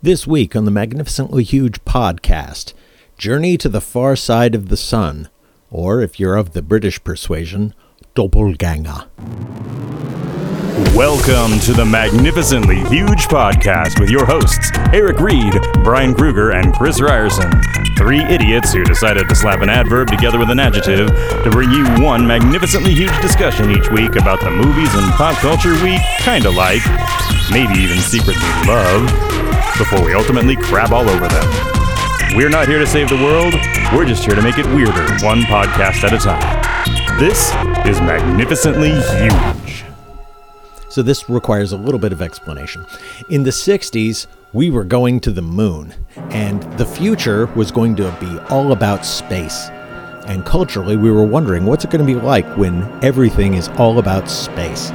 This week on the Magnificently Huge podcast, Journey to the Far Side of the Sun, or if you're of the British persuasion, Doppelganger. Welcome to the Magnificently Huge podcast with your hosts, Eric Reed, Brian Kruger, and Chris Ryerson. Three idiots who decided to slap an adverb together with an adjective to bring you one magnificently huge discussion each week about the movies and pop culture we kinda like, maybe even secretly love, before we ultimately crab all over them. We're not here to save the world, we're just here to make it weirder, one podcast at a time. This is Magnificently Huge. So this requires a little bit of explanation. In the 60s, we were going to the moon, and the future was going to be all about space. And culturally, we were wondering what's it going to be like when everything is all about space.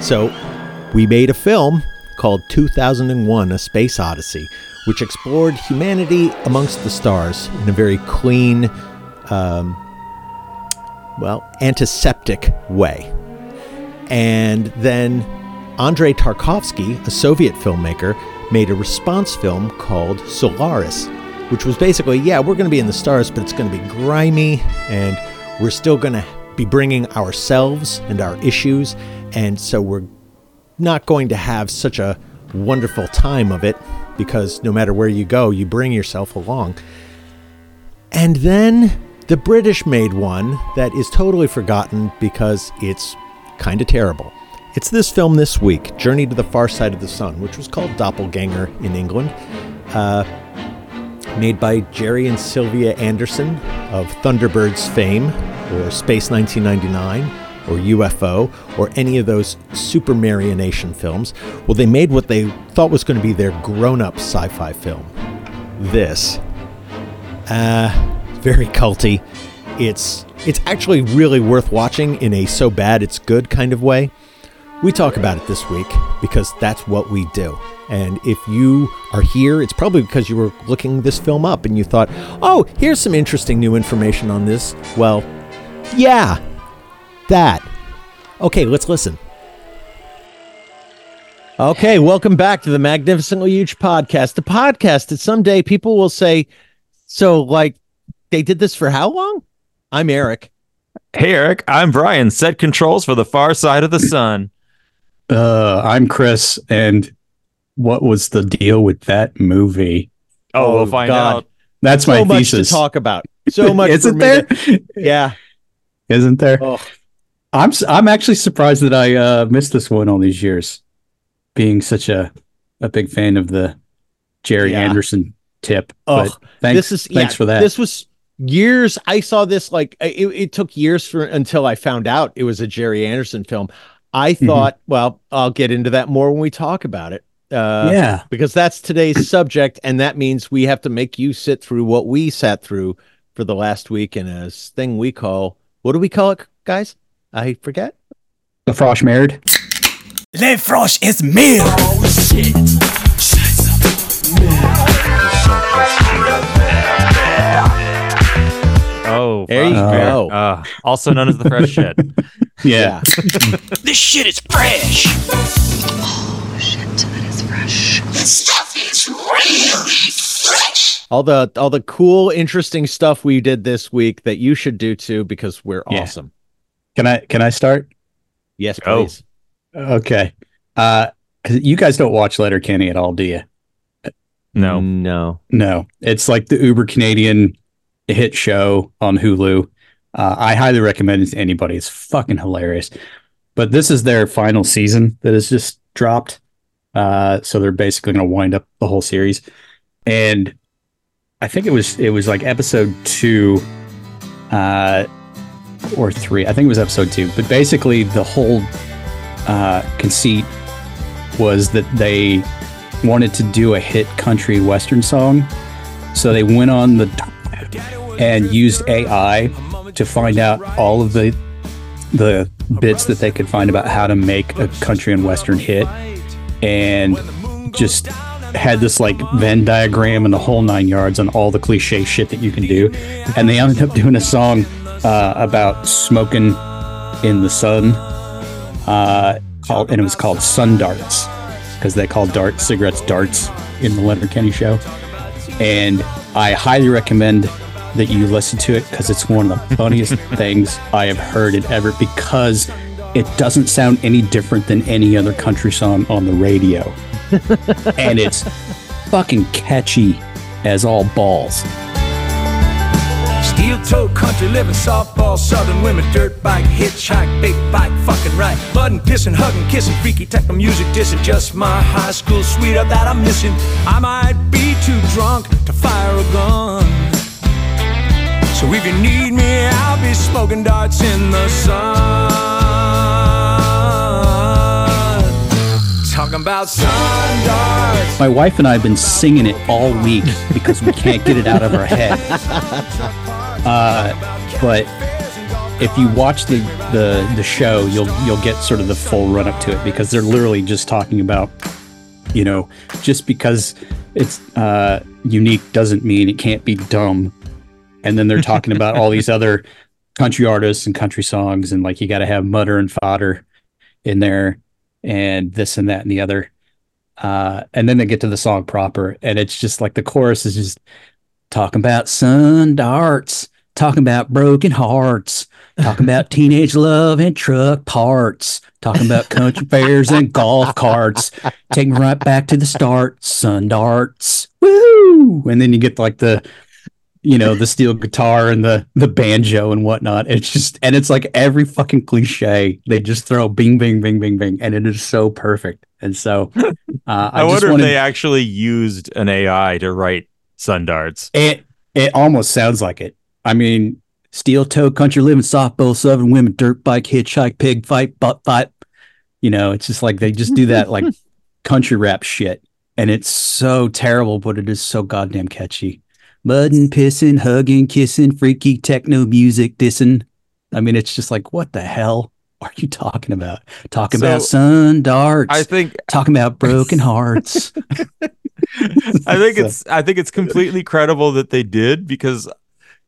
So we made a film called 2001 A Space Odyssey, which explored humanity amongst the stars in a very clean, um, well, antiseptic way. And then Andrei Tarkovsky, a Soviet filmmaker, made a response film called Solaris, which was basically, yeah, we're going to be in the stars, but it's going to be grimy, and we're still going to be bringing ourselves and our issues, and so we're not going to have such a wonderful time of it because no matter where you go, you bring yourself along. And then the British made one that is totally forgotten because it's kind of terrible. It's this film this week, Journey to the Far Side of the Sun, which was called Doppelganger in England, uh, made by Jerry and Sylvia Anderson of Thunderbirds fame, or Space 1999, or UFO, or any of those super marionation films. Well, they made what they thought was going to be their grown up sci fi film. This. Uh, very culty. It's it's actually really worth watching in a so bad it's good kind of way. We talk about it this week because that's what we do. And if you are here, it's probably because you were looking this film up and you thought, oh, here's some interesting new information on this. Well, yeah, that. Okay, let's listen. Okay, welcome back to the Magnificently Huge podcast. The podcast that someday people will say, so like, they did this for how long? I'm Eric. Hey, Eric. I'm Brian. Set controls for the far side of the sun. Uh, I'm Chris, and what was the deal with that movie? Oh, Oh, we'll find God. out. That's so my much thesis. to talk about. So much. Isn't there? to- yeah. Isn't there? Oh, I'm I'm actually surprised that I uh, missed this one all these years, being such a a big fan of the Jerry Yeah. Anderson tip. Oh, but thanks, this is thanks yeah, for that. This was years. I saw this like it, it took years for until I found out it was a Jerry Anderson film. I Mm-hmm. thought, well, I'll get into that more when we talk about it. Uh, yeah, because that's today's subject, and that means we have to make you sit through what we sat through for the last week in a thing we call what do we call it, guys? I forget. the Frosh married. Le Frosh is meal. Oh, There you go. Uh, also known as the fresh shit. Yeah, This shit is fresh. Oh shit, that is fresh. all the all the cool, interesting stuff we did this week that you should do too because we're Yeah. awesome. Can I can I start? Yes, Go. please. Okay, uh, 'cause you guys don't watch Letterkenny at all, do you? No. no. No, it's like the Uber Canadian hit show on Hulu. Uh, I highly recommend it to anybody. It's fucking hilarious. But this is their final season that has just dropped. Uh, so they're basically going to wind up the whole series. And I think it was it was like episode two, uh, or three. I think it was episode two. But basically, the whole uh, conceit was that they wanted to do a hit country western song. So they went on the and used AI to find out all of the the bits that they could find about how to make a country and western hit and just had this like Venn diagram and the whole nine yards on all the cliche shit that you can do. And they ended up doing a song uh, about smoking in the sun. Uh, called, and it was called Sun Darts because they called dart cigarettes darts. in the Letterkenny show. And I highly recommend that you listen to it because it's one of the funniest things I have heard it ever because it doesn't sound any different than any other country song on the radio. and it's fucking catchy as all balls. Steel toe country living, softball, southern women, dirt bike, hitchhike, big bike, fucking right. Budding, pissing, hugging, kissing, freaky techno music, dissing. Just my high school sweetheart that I'm missing. I might be too drunk to fire a gun. So if you need me, I'll be smoking darts in the sun. Talking about sun darts. My wife and I have been singing it all week because we can't get it out of our head. Uh, but if you watch the, the the show, you'll you'll get sort of the full run up to it because they're literally just talking about, you know, just because it's uh, unique doesn't mean it can't be dumb. And then they're talking about all these other country artists and country songs, and like you got to have mutter and fodder in there, and this and that and the other. Uh, and then they get to the song proper, and it's just like the chorus is just talking about sun darts, talking about broken hearts, talking about teenage love and truck parts, talking about country fairs and golf carts, taking right back to the start, sun darts, woo! And then you get like the, you know, the steel guitar and the the banjo and whatnot. It's just and it's like every fucking cliche they just throw bing bing bing bing bing, and it is so perfect. And so, uh, I, I, wonder wanted, if they actually used an AI to write sun darts. It it almost sounds like it. I mean, steel toe, country living, softball, southern women, dirt bike, hitchhike, pig fight, butt fight. You know, it's just like they just do that like country rap shit, and it's so terrible, but it is so goddamn catchy. Mudding, pissing, hugging, kissing, freaky techno music, dissing. I mean, it's just like, what the hell are you talking about? Talking about sun darts. I think talking about broken hearts. I think So- it's I think it's completely credible that they did because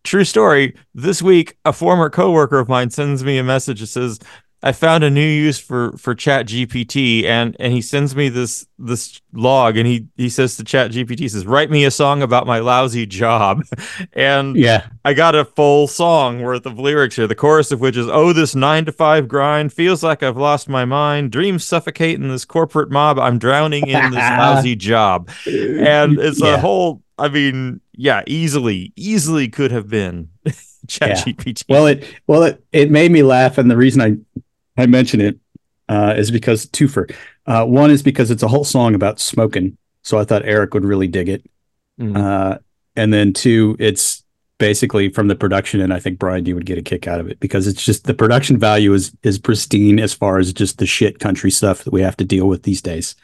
true story, this week a former coworker of mine sends me a message that says I found a new use for for Chat GPT and and he sends me this this log and he he says to Chat GPT says write me a song about my lousy job and yeah, I got a full song worth of lyrics here. The chorus of which is, "Oh, this nine to five grind feels like I've lost my mind. Dreams suffocate in this corporate mob. I'm drowning in this lousy job." And it's Yeah. a whole. I mean, yeah, easily, easily could have been ChatGPT. Well, it well it it made me laugh, and the reason I I mention it uh, is because twofer. Uh, one is because it's a whole song about smoking, so I thought Eric would really dig it. Mm. Uh, and then two, it's basically from the production, and I think Brian, you would get a kick out of it because it's just the production value is is pristine as far as just the shit country stuff that we have to deal with these days.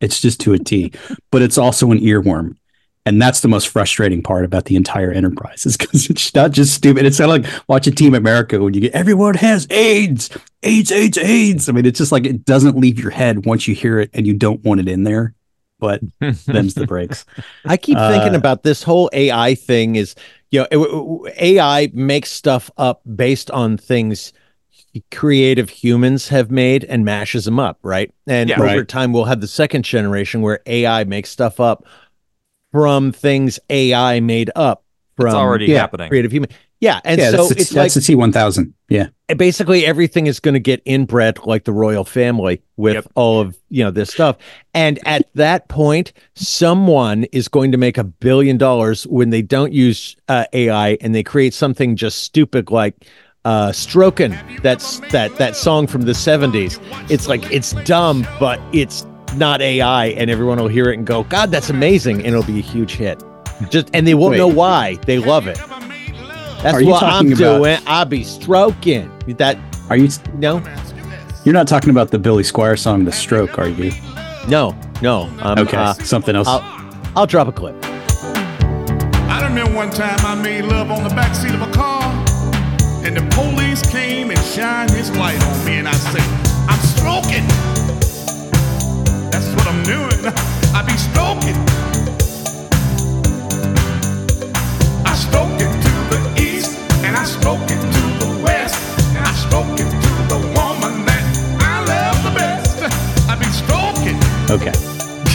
It's just to a T, but it's also an earworm. And that's the most frustrating part about the entire enterprise is because it's not just stupid. It's kind of like watching Team America when you get everyone has AIDS, AIDS, AIDS, AIDS. I mean, it's just like it doesn't leave your head once you hear it and you don't want it in there. But them's the breaks. I keep thinking Uh, about this whole AI thing is, you know, it- it- AI makes stuff up based on things creative humans have made and mashes them up, right? And Yeah. over Right. time, we'll have the second generation where AI makes stuff up from things AI made up from it's already yeah, happening. creative human. Yeah, and yeah, so that's, it's the, like that's the T one thousand. Yeah, basically everything is going to get inbred like the royal family with Yep. all of you know this stuff and at that point someone is going to make a billion dollars when they don't use uh, ai and they create something just stupid like uh strokin that's that that song from the 70s it's like it's dumb but it's not ai and everyone will hear it and go god that's amazing and it'll be a huge hit just and they won't Wait. know why they love it that's Are you what i'm about- doing i'll be stroking that are you? no You're not talking about the Billy Squier song, "The Stroke," are you? No, no. Um, Okay, uh, something else. I'll, I'll drop a clip. I remember one time I made love on the back seat of a car, and the police came and shined his light on me, and I said, I'm stroking. That's what I'm doing. I be stroking. I stroke it to the east, and I stroke it to the west, and I stroke it to the woman that I love the best. I be stroking. okay.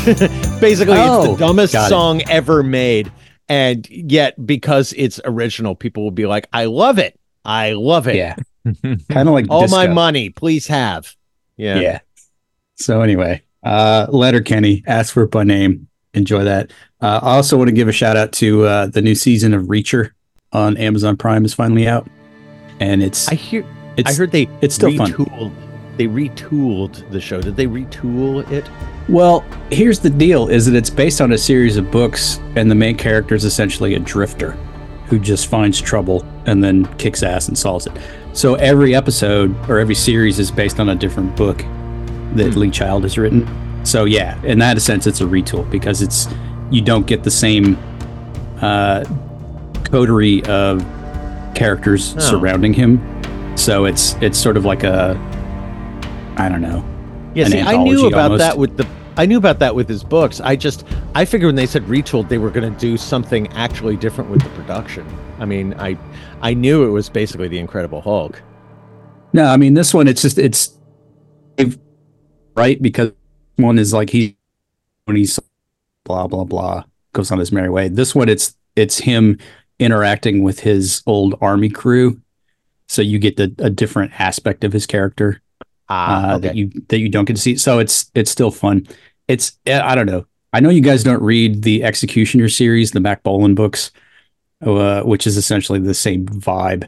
Basically, it's Oh, the dumbest got it. song ever made. And yet, because it's original, people will be like, I love it. I love it. Yeah. kind of like All my money, please have. Yeah. Yeah. So anyway, uh, Letterkenny, ask for it by name. Enjoy that. Uh, I also want to give a shout out to uh, the new season of Reacher on Amazon Prime is finally out, and it's I hear. it's I heard they it's still fun. retooled. They retooled the show. Did they retool it? Well, here's the deal: is that it's based on a series of books, and the main character is essentially a drifter who just finds trouble and then kicks ass and solves it. So every episode or every series is based on a different book that Lee Child has written. So yeah, in that sense, it's a retool because it's you don't get the same uh, coterie of characters Oh. surrounding him. So it's it's sort of like a I don't know. Yeah, see, I knew about almost. that with the. I knew about that with his books. I just, I figured when they said retooled, they were going to do something actually different with the production. I mean, I, I knew it was basically the Incredible Hulk. No, I mean this one. It's just it's right because one is like he when he's blah blah blah goes on his merry way. This one, it's it's him interacting with his old army crew, so you get the a different aspect of his character Ah, uh, okay. that you that you don't get to see. So it's it's still fun. It's eh, I don't know. I know you guys don't read the Executioner series, the Mack Bolan books, uh, which is essentially the same vibe,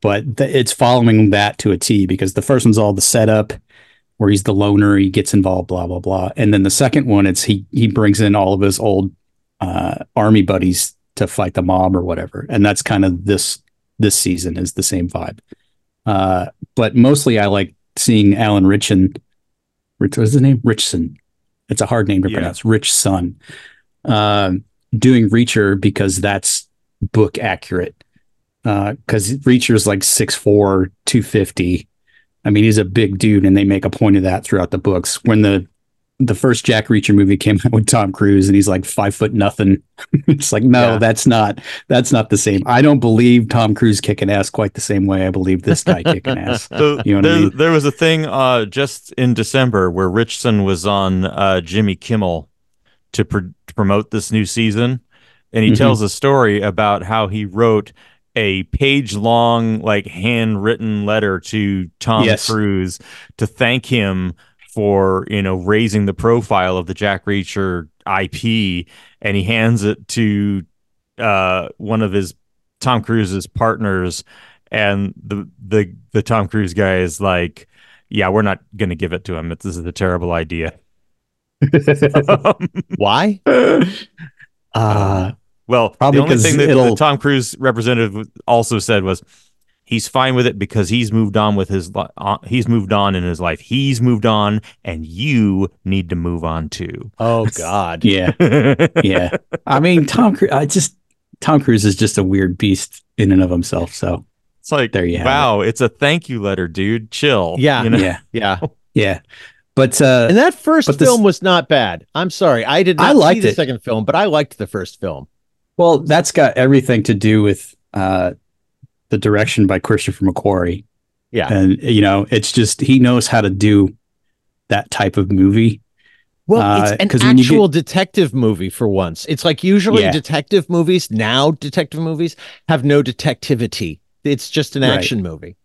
but th- it's following that to a T because the first one's all the setup where he's the loner, he gets involved, blah blah blah, and then the second one, it's he he brings in all of his old uh, army buddies to fight the mob or whatever, and that's kind of this this season is the same vibe. Uh, but mostly, I like seeing Alan Ritchson. Rich, what's his name? Ritchson. It's a hard name to Yeah. pronounce. Rich Son. Um, doing Reacher because that's book accurate. Because Reacher's like 6'4, 250. I mean, he's a big dude, and they make a point of that throughout the books. When the the first Jack Reacher movie came out with Tom Cruise, and he's like five foot nothing. it's like, no, Yeah. that's not that's not the same. I don't believe Tom Cruise kicking ass quite the same way I believe this guy kicking ass. So You know what I there, mean? there was a thing uh, just in December where Ritchson was on uh, Jimmy Kimmel to, pr- to promote this new season, and he Mhm. tells a story about how he wrote a page long, like handwritten letter to Tom Yes. Cruise to thank him for you know raising the profile of the Jack Reacher IP, and he hands it to uh, one of his Tom Cruise's partners, and the the the Tom Cruise guy is like, "Yeah, we're not going to give it to him. This is a terrible idea." Why? uh, well, Probably the only thing that the Tom Cruise representative also said was he's fine with it because he's moved on with his li- uh, he's moved on in his life. He's moved on, and you need to move on too. Oh God. yeah, yeah. I mean, Tom Cruise. I just Tom Cruise is just a weird beast in and of himself. So It's like, There you have wow, it's a thank you letter, dude. Chill. Yeah. you know? yeah, Yeah. yeah. But uh, And that first But this- film was not bad. I'm sorry. I did. Not I liked see the it. second film, but I liked the first film. Well, that's got everything to do with uh, the direction by Christopher McQuarrie. Yeah. and you know, it's just he knows how to do that type of movie. Well, Uh, it's an 'cause when you actual detective movie for once. It's like usually Yeah. detective movies, now detective movies have no detectivity. It's just an Right. action movie.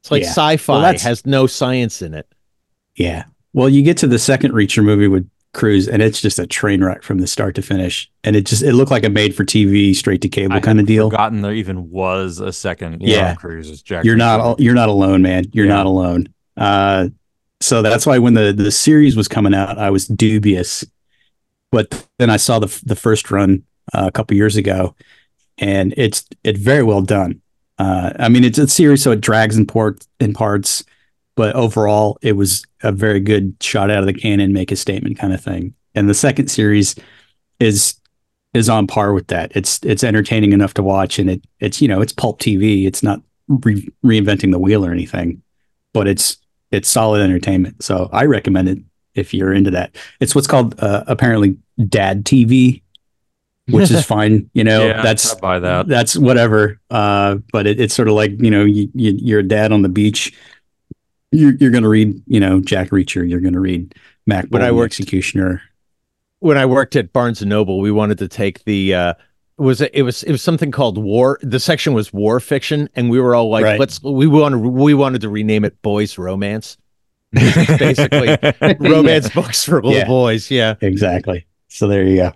It's like Yeah. sci-fi Well, has no science in it. Yeah. Well, you get to the second Reacher movie with Cruise, and it's just a train wreck from the start to finish. And it just it looked like a made for TV, straight to cable I kind of deal. Forgotten there even was a second. Yeah. Cruise. You're not al- you're not alone, man. You're Yeah. not alone. Uh, so that's why when the the series was coming out, I was dubious. But then I saw the the first run uh, a couple years ago, and it's it very well done. Uh, I mean, it's a series, so it drags in port in parts, but overall, it was a very good shot out of the cannon, make a statement kind of thing. And the second series is is on par with that. It's it's entertaining enough to watch, and it it's you know it's pulp TV. It's not re- reinventing the wheel or anything, but it's it's solid entertainment. So I recommend it if you're into that. It's what's called uh, apparently dad TV, which is fine. You know, Yeah, that's I that. that's whatever. Uh, but it, it's sort of like you know you, you you're a dad on the beach. You're you're gonna read you know Jack Reacher. You're gonna read Mack When I worked- Executioner. when I worked at Barnes and Noble, we wanted to take the uh was it, it was it was something called war. The section was war fiction, and we were all like, Right. let's we wanted we wanted to rename it Boys Romance. Basically, romance books for little Yeah. boys. Yeah. Exactly. So there you go.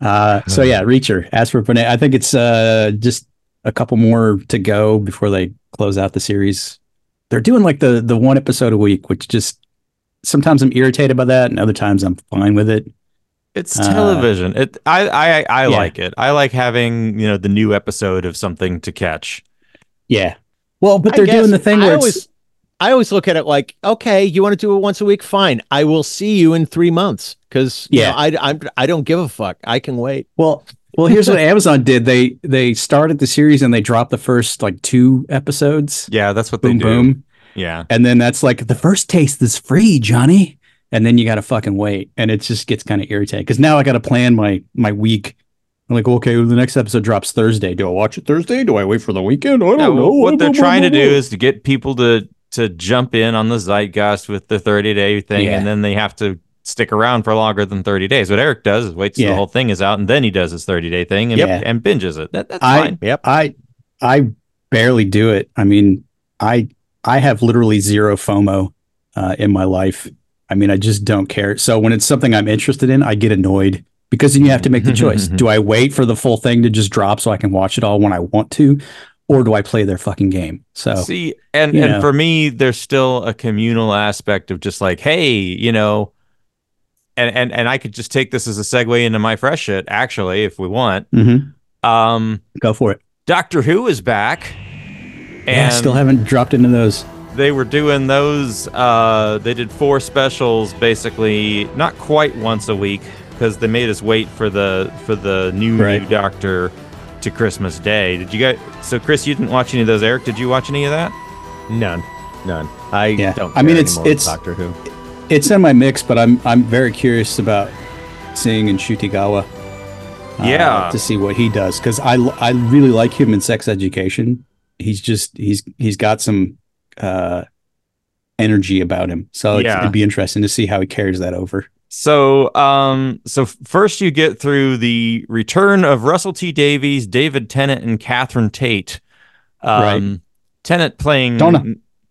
Uh, so yeah, Reacher. As for Bonet, I think it's uh, just a couple more to go before they close out the series. They're doing like the the one episode a week, which just sometimes I'm irritated by that, and other times I'm fine with it. It's Uh, television. It I I I Yeah. like it. I like having, you know, the new episode of something to catch. Yeah. Well, but they're doing the thing I where always, I always look at it like, okay, you want to do it once a week? Fine. I will see you in three months because Yeah. I, I I don't give a fuck. I can wait. well, well, here's what Amazon did. They they started the series and they dropped the first like two episodes. Yeah, that's what they Boom do. boom. Yeah. And then that's like the first taste is free, Johnny. And then you got to fucking wait, and it just gets kind of irritating because now I got to plan my my week. I'm like, okay, well, the next episode drops Thursday. Do I watch it Thursday? Do I wait for the weekend? I don't No, know. what they're trying to do is to get people to to jump in on the zeitgeist with the 30 day thing, Yeah. and then they have to stick around for longer than 30 days. What Eric does is waits till the whole thing is out, and then he does his 30 day thing and, Yep. and binges it. That, that's I fine. Yep. I I barely do it. I mean, I I have literally zero FOMO uh, in my life. I mean, I just don't care. So when it's something I'm interested in, I get annoyed because then you have to make the choice. do I wait for the full thing to just drop so I can watch it all when I want to, or do I play their fucking game? So See, and and know. for me, there's still a communal aspect of just like, hey, you know, and and and I could just take this as a segue into my fresh shit, actually, if we want. mhm. Um, go for it. Doctor Who is back, and Yeah, still haven't dropped into those. they were doing those. Uh, they did four specials, basically, not quite once a week, because they made us wait for the for the new Right. new Doctor to Christmas Day. Did you guys? So, Chris, you didn't watch any of those. Eric, did you watch any of that? None. None. I Yeah. don't. I mean, it's- it's- Doctor Who. It's in my mix, but I'm I'm very curious about seeing Ncuti Gatwa. uh, Yeah. to see what he does because I I really like him in Sex Education. He's just he's he's got some uh energy about him, so Yeah. it'd be interesting to see how he carries that over. So, um, so first you get through the return of Russell T Davies, David Tennant, and Catherine Tate. Um, Right. Tennant playing Donna.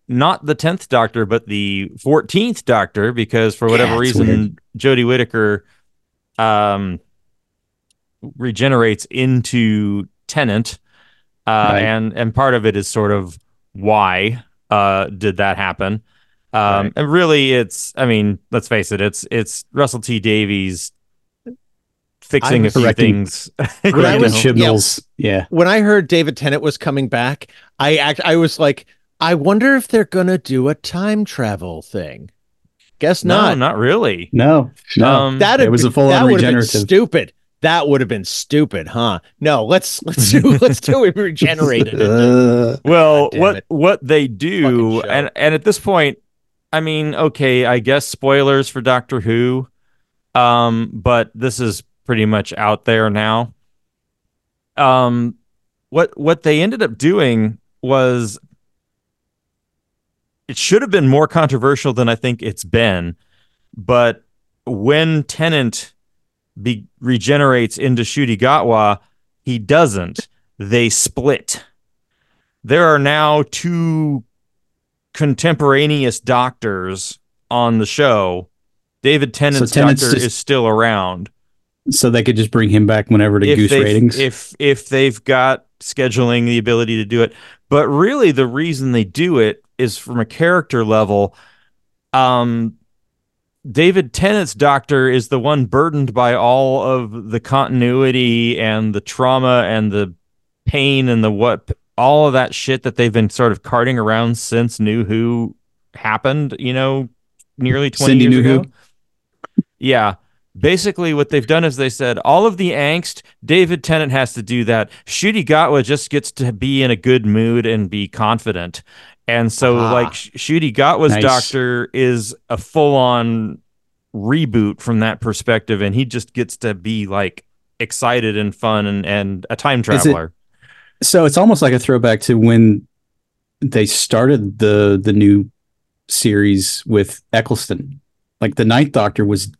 N- not the tenth Doctor, but the fourteenth Doctor, because for whatever Yeah, reason, weird. Jodie Whittaker, um, regenerates into Tennant, uh, Right. and and part of it is sort of why uh did that happen. Um, Right. and really, it's I mean, let's face it, it's it's Russell T Davies fixing a few things. When I Correcting was- Chibnall's, yeah. When I heard David Tennant was coming back, I act. I was like, I wonder if they're gonna do a time travel thing. Guess no, not. not really. No, no, Um, that it was a full that on would have been stupid. That would have been stupid, huh? No, let's let's do let's do it regenerated. Uh, Well, what it. what they do, and and at this point, I mean, okay, I guess spoilers for Doctor Who, um, but this is pretty much out there now. Um, what what they ended up doing was it should have been more controversial than I think it's been, but when Tennant be, regenerates into Ncuti Gatwa, he doesn't. They split. There are now two contemporaneous doctors on the show. David Tennant's Tennant's doctor just- is still around. so they could just bring him back whenever to If goose ratings. If if they've got scheduling the ability to do it, but really the reason they do it is from a character level. Um, David Tennant's doctor is the one burdened by all of the continuity and the trauma and the pain and the what all of that shit that they've been sort of carting around since New Who happened, you know, nearly 20 Cindy years New Who? ago. Yeah. Basically, what they've done is they said all of the angst, David Tennant has to do that. Ncuti Gatwa just gets to be in a good mood and be confident. And so, Ah. like, Sh- Ncuti Gatwa's Nice. doctor is a full on reboot from that perspective. And he just gets to be like excited and fun and, and a time it- traveler. so it's almost like a throwback to when they started the the new series with Eccleston. Like the Ninth Doctor was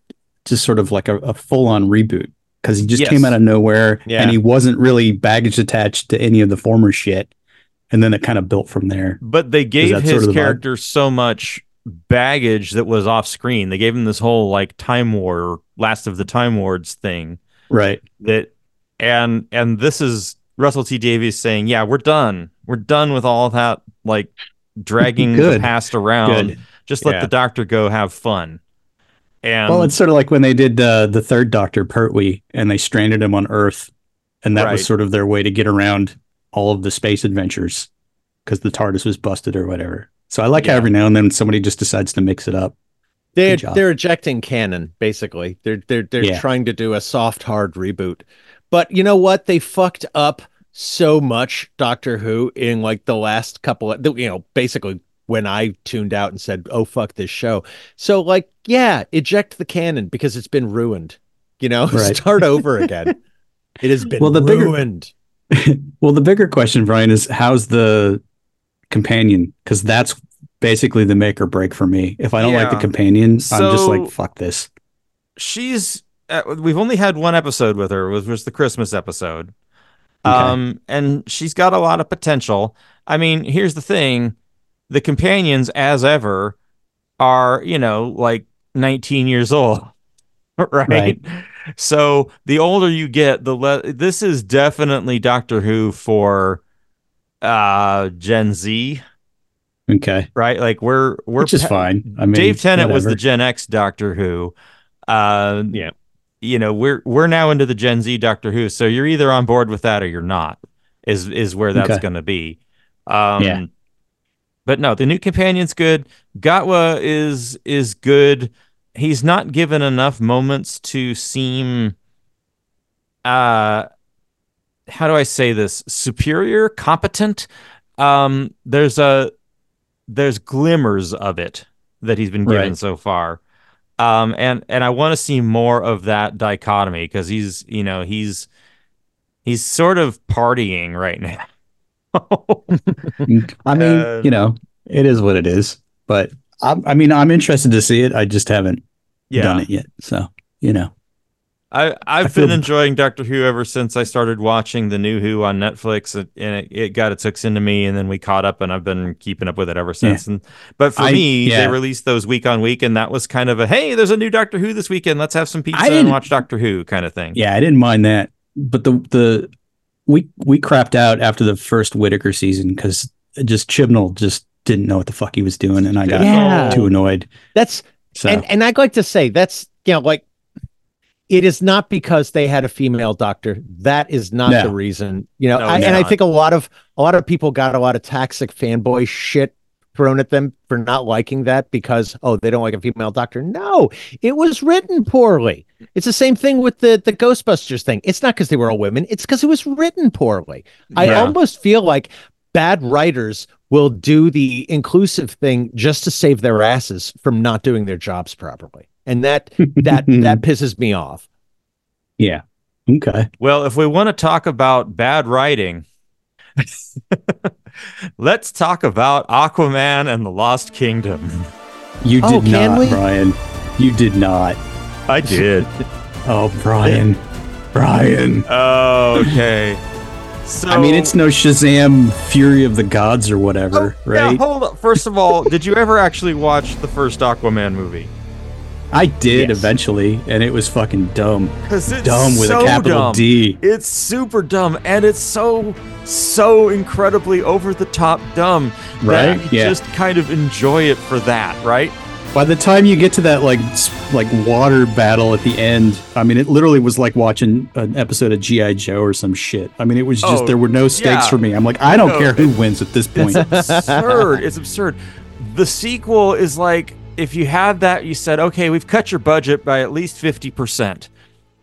just sort of like a, a full on reboot because he just Yes. came out of nowhere Yeah. and he wasn't really baggage attached to any of the former shit. And then it kind of built from there. But they gave his sort of the vibe? character so much baggage that was off screen. They gave him this whole like time war, last of the time lords thing Right. that and and this is Russell T Davies saying, "Yeah, we're done. We're done with all that like dragging the past around. Good. Just let Yeah. the doctor go have fun." And well, it's sort of like when they did uh, the third Doctor Pertwee and they stranded him on Earth, and that Right. was sort of their way to get around all of the space adventures because the TARDIS was busted or whatever. So I like how every now and then somebody just decides to mix it up. They're they're ejecting canon basically. They're they're they're Yeah. trying to do a soft hard reboot. But you know what? They fucked up so much Doctor Who in like the last couple of you know, basically when I tuned out and said, "Oh fuck this show." So like, yeah, eject the canon because it's been ruined. You know, Right. start over again. It has been Well, the bigger- ruined. well, the bigger question, Brian, is how's the companion? Because that's basically the make or break for me. If I don't like the Yeah. companion, I'm just like, fuck this. she's uh, we've only had one episode with her was was the christmas episode Okay. um and she's got a lot of potential i mean here's the thing the companions as ever are you know like 19 years old right, Right. So the older you get the le- this is definitely doctor who for uh gen z Okay. right like we're we're Which is pa- fine. I mean, Dave Tennant was the. Gen X Doctor Who. Uh, Yeah. You know, we're we're now into the Gen Z Doctor Who, so you're either on board with that or you're not. Is is where that's Okay. going to be. Um, Yeah. But no, the new companion's good. Gatwa is is good. He's not given enough moments to seem. Uh, how do I say this? Superior, competent. Um, there's a there's glimmers of it that he's been given Right. so far. Um, and and I want to see more of that dichotomy because he's you know he's he's sort of partying right now. I mean, Uh, you know, it is what it is. But I, I mean, I'm interested to see it. I just haven't done it yet. So, you know, I I've feel- been enjoying Doctor Who ever since I started watching the new Who on Netflix, and it, it got its hooks into me, and then we caught up, and I've been keeping up with it ever since. And but for I- me, yeah. they released those week on week, and that was kind of a hey, there's a new Doctor Who this weekend, let's have some pizza and watch Doctor Who kind of thing. yeah, I didn't mind that. But the the we we crapped out after the first Whittaker season because just Chibnall just didn't know what the fuck he was doing, and I got Yeah. too annoyed. That's So and and I'd like to say that's you know like it is not because they had a female doctor. That is not No. the reason. You know, No, I, it's and I think a lot of a lot of people got a lot of toxic fanboy shit thrown at them for not liking that because oh they don't like a female doctor. No, it was written poorly. It's the same thing with the the Ghostbusters thing. It's not because they were all women. It's because it was written poorly. I almost feel like bad writers will do the inclusive thing just to save their asses from not doing their jobs properly. And that that that pisses me off. yeah, okay. Well, if we want to talk about bad writing, let's talk about Aquaman and the Lost Kingdom. You Oh, did can not, we? Brian. You did not. I did. Oh, Brian, Brian. Oh, okay. So I mean, it's no Shazam Fury of the Gods or whatever, Oh, Yeah, right? hold up. First of all, did you ever actually watch the first Aquaman movie? I did Yes. eventually, and it was fucking dumb. Because it's Dumb with so a capital dumb. D. It's super dumb, and it's so so incredibly over the top dumb that Right? you Yeah. just kind of enjoy it for that, right? By the time you get to that like like water battle at the end, I mean, it literally was like watching an episode of GI Joe or some shit. I mean, it was just Oh, there were no stakes yeah. for me. I'm like, I don't No, care who wins at this point. It's absurd. it's absurd. The sequel is like if you had that, you said, okay, we've cut your budget by at least 50%,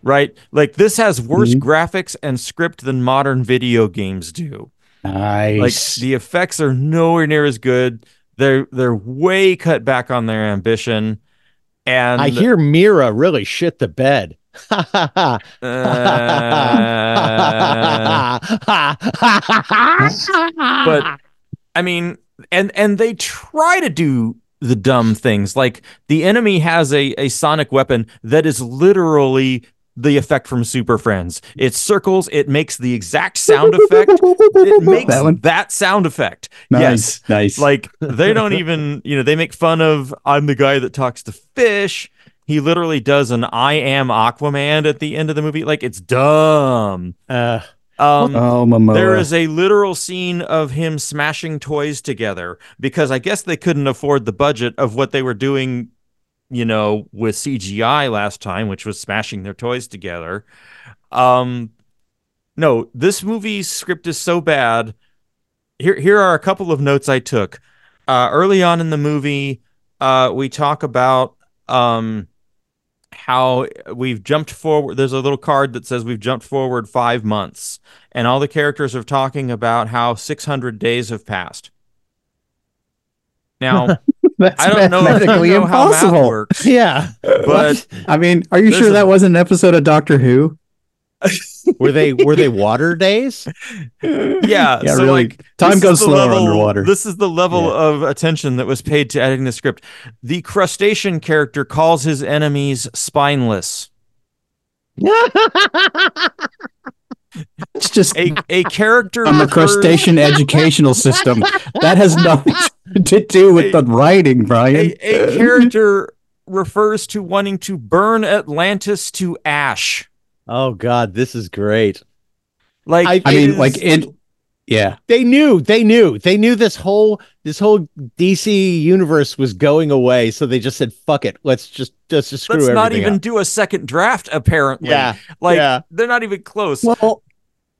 right? Like this has worse Mhm. graphics and script than modern video games do. Nice. Like the effects are nowhere near as good. They're they're way cut back on their ambition. And I hear Mera really shit the bed. uh, but I mean, and and they try to do the dumb things. Like the enemy has a, a sonic weapon that is literally the effect from Super Friends. It circles, it makes the exact sound effect. It makes That that sound effect. Nice, Yes. nice. Like they don't even, you know, they make fun of I'm the guy that talks to fish. He literally does an I am Aquaman at the end of the movie. Like it's dumb. Uh, Um oh, Momoa. there is a literal scene of him smashing toys together because I guess they couldn't afford the budget of what they were doing, you know, with CGI last time, which was smashing their toys together. Um, no, this movie's script is so bad. Here, here are a couple of notes I took. Uh, early on in the movie, uh, we talk about um, how we've jumped forward. There's a little card that says we've jumped forward five months, and all the characters are talking about how 600 days have passed. Now, That's I don't know, I don't mathematically know how math works, yeah. but I mean, are you sure a- that wasn't an episode of Doctor Who? Were they were they water days? yeah, Yeah, so really. like Time goes slower level- underwater. This is the level Yeah. of attention that was paid to editing the script. The crustacean character calls his enemies spineless. It's just A a character on the refers- crustacean educational system. That has nothing to do with the writing, Brian. a, a character refers to wanting to burn Atlantis to ash. Oh God, this is great. Like I- I mean, is- like in yeah, They knew, they knew, they knew this whole this whole DC universe was going away, so they just said, "Fuck it, let's just let's just screw it. let's not even up." do a second draft. Apparently, Yeah, like yeah. they're not even close. Well,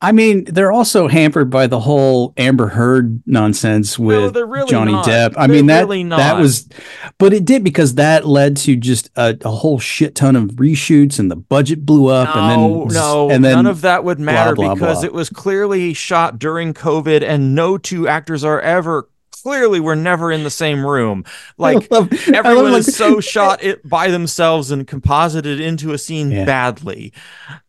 I mean, they're also hampered by the whole Amber Heard nonsense with they're really Johnny not. Depp. I They're mean that really that was, but it did because that led to just a, a whole shit ton of reshoots and the budget blew up no, and then no, and then none of that would matter blah, because blah. it was clearly shot during COVID, and no two actors are ever clearly were never in the same room. Like love- I love, everyone like- is so shot it by themselves and composited into a scene Yeah. badly.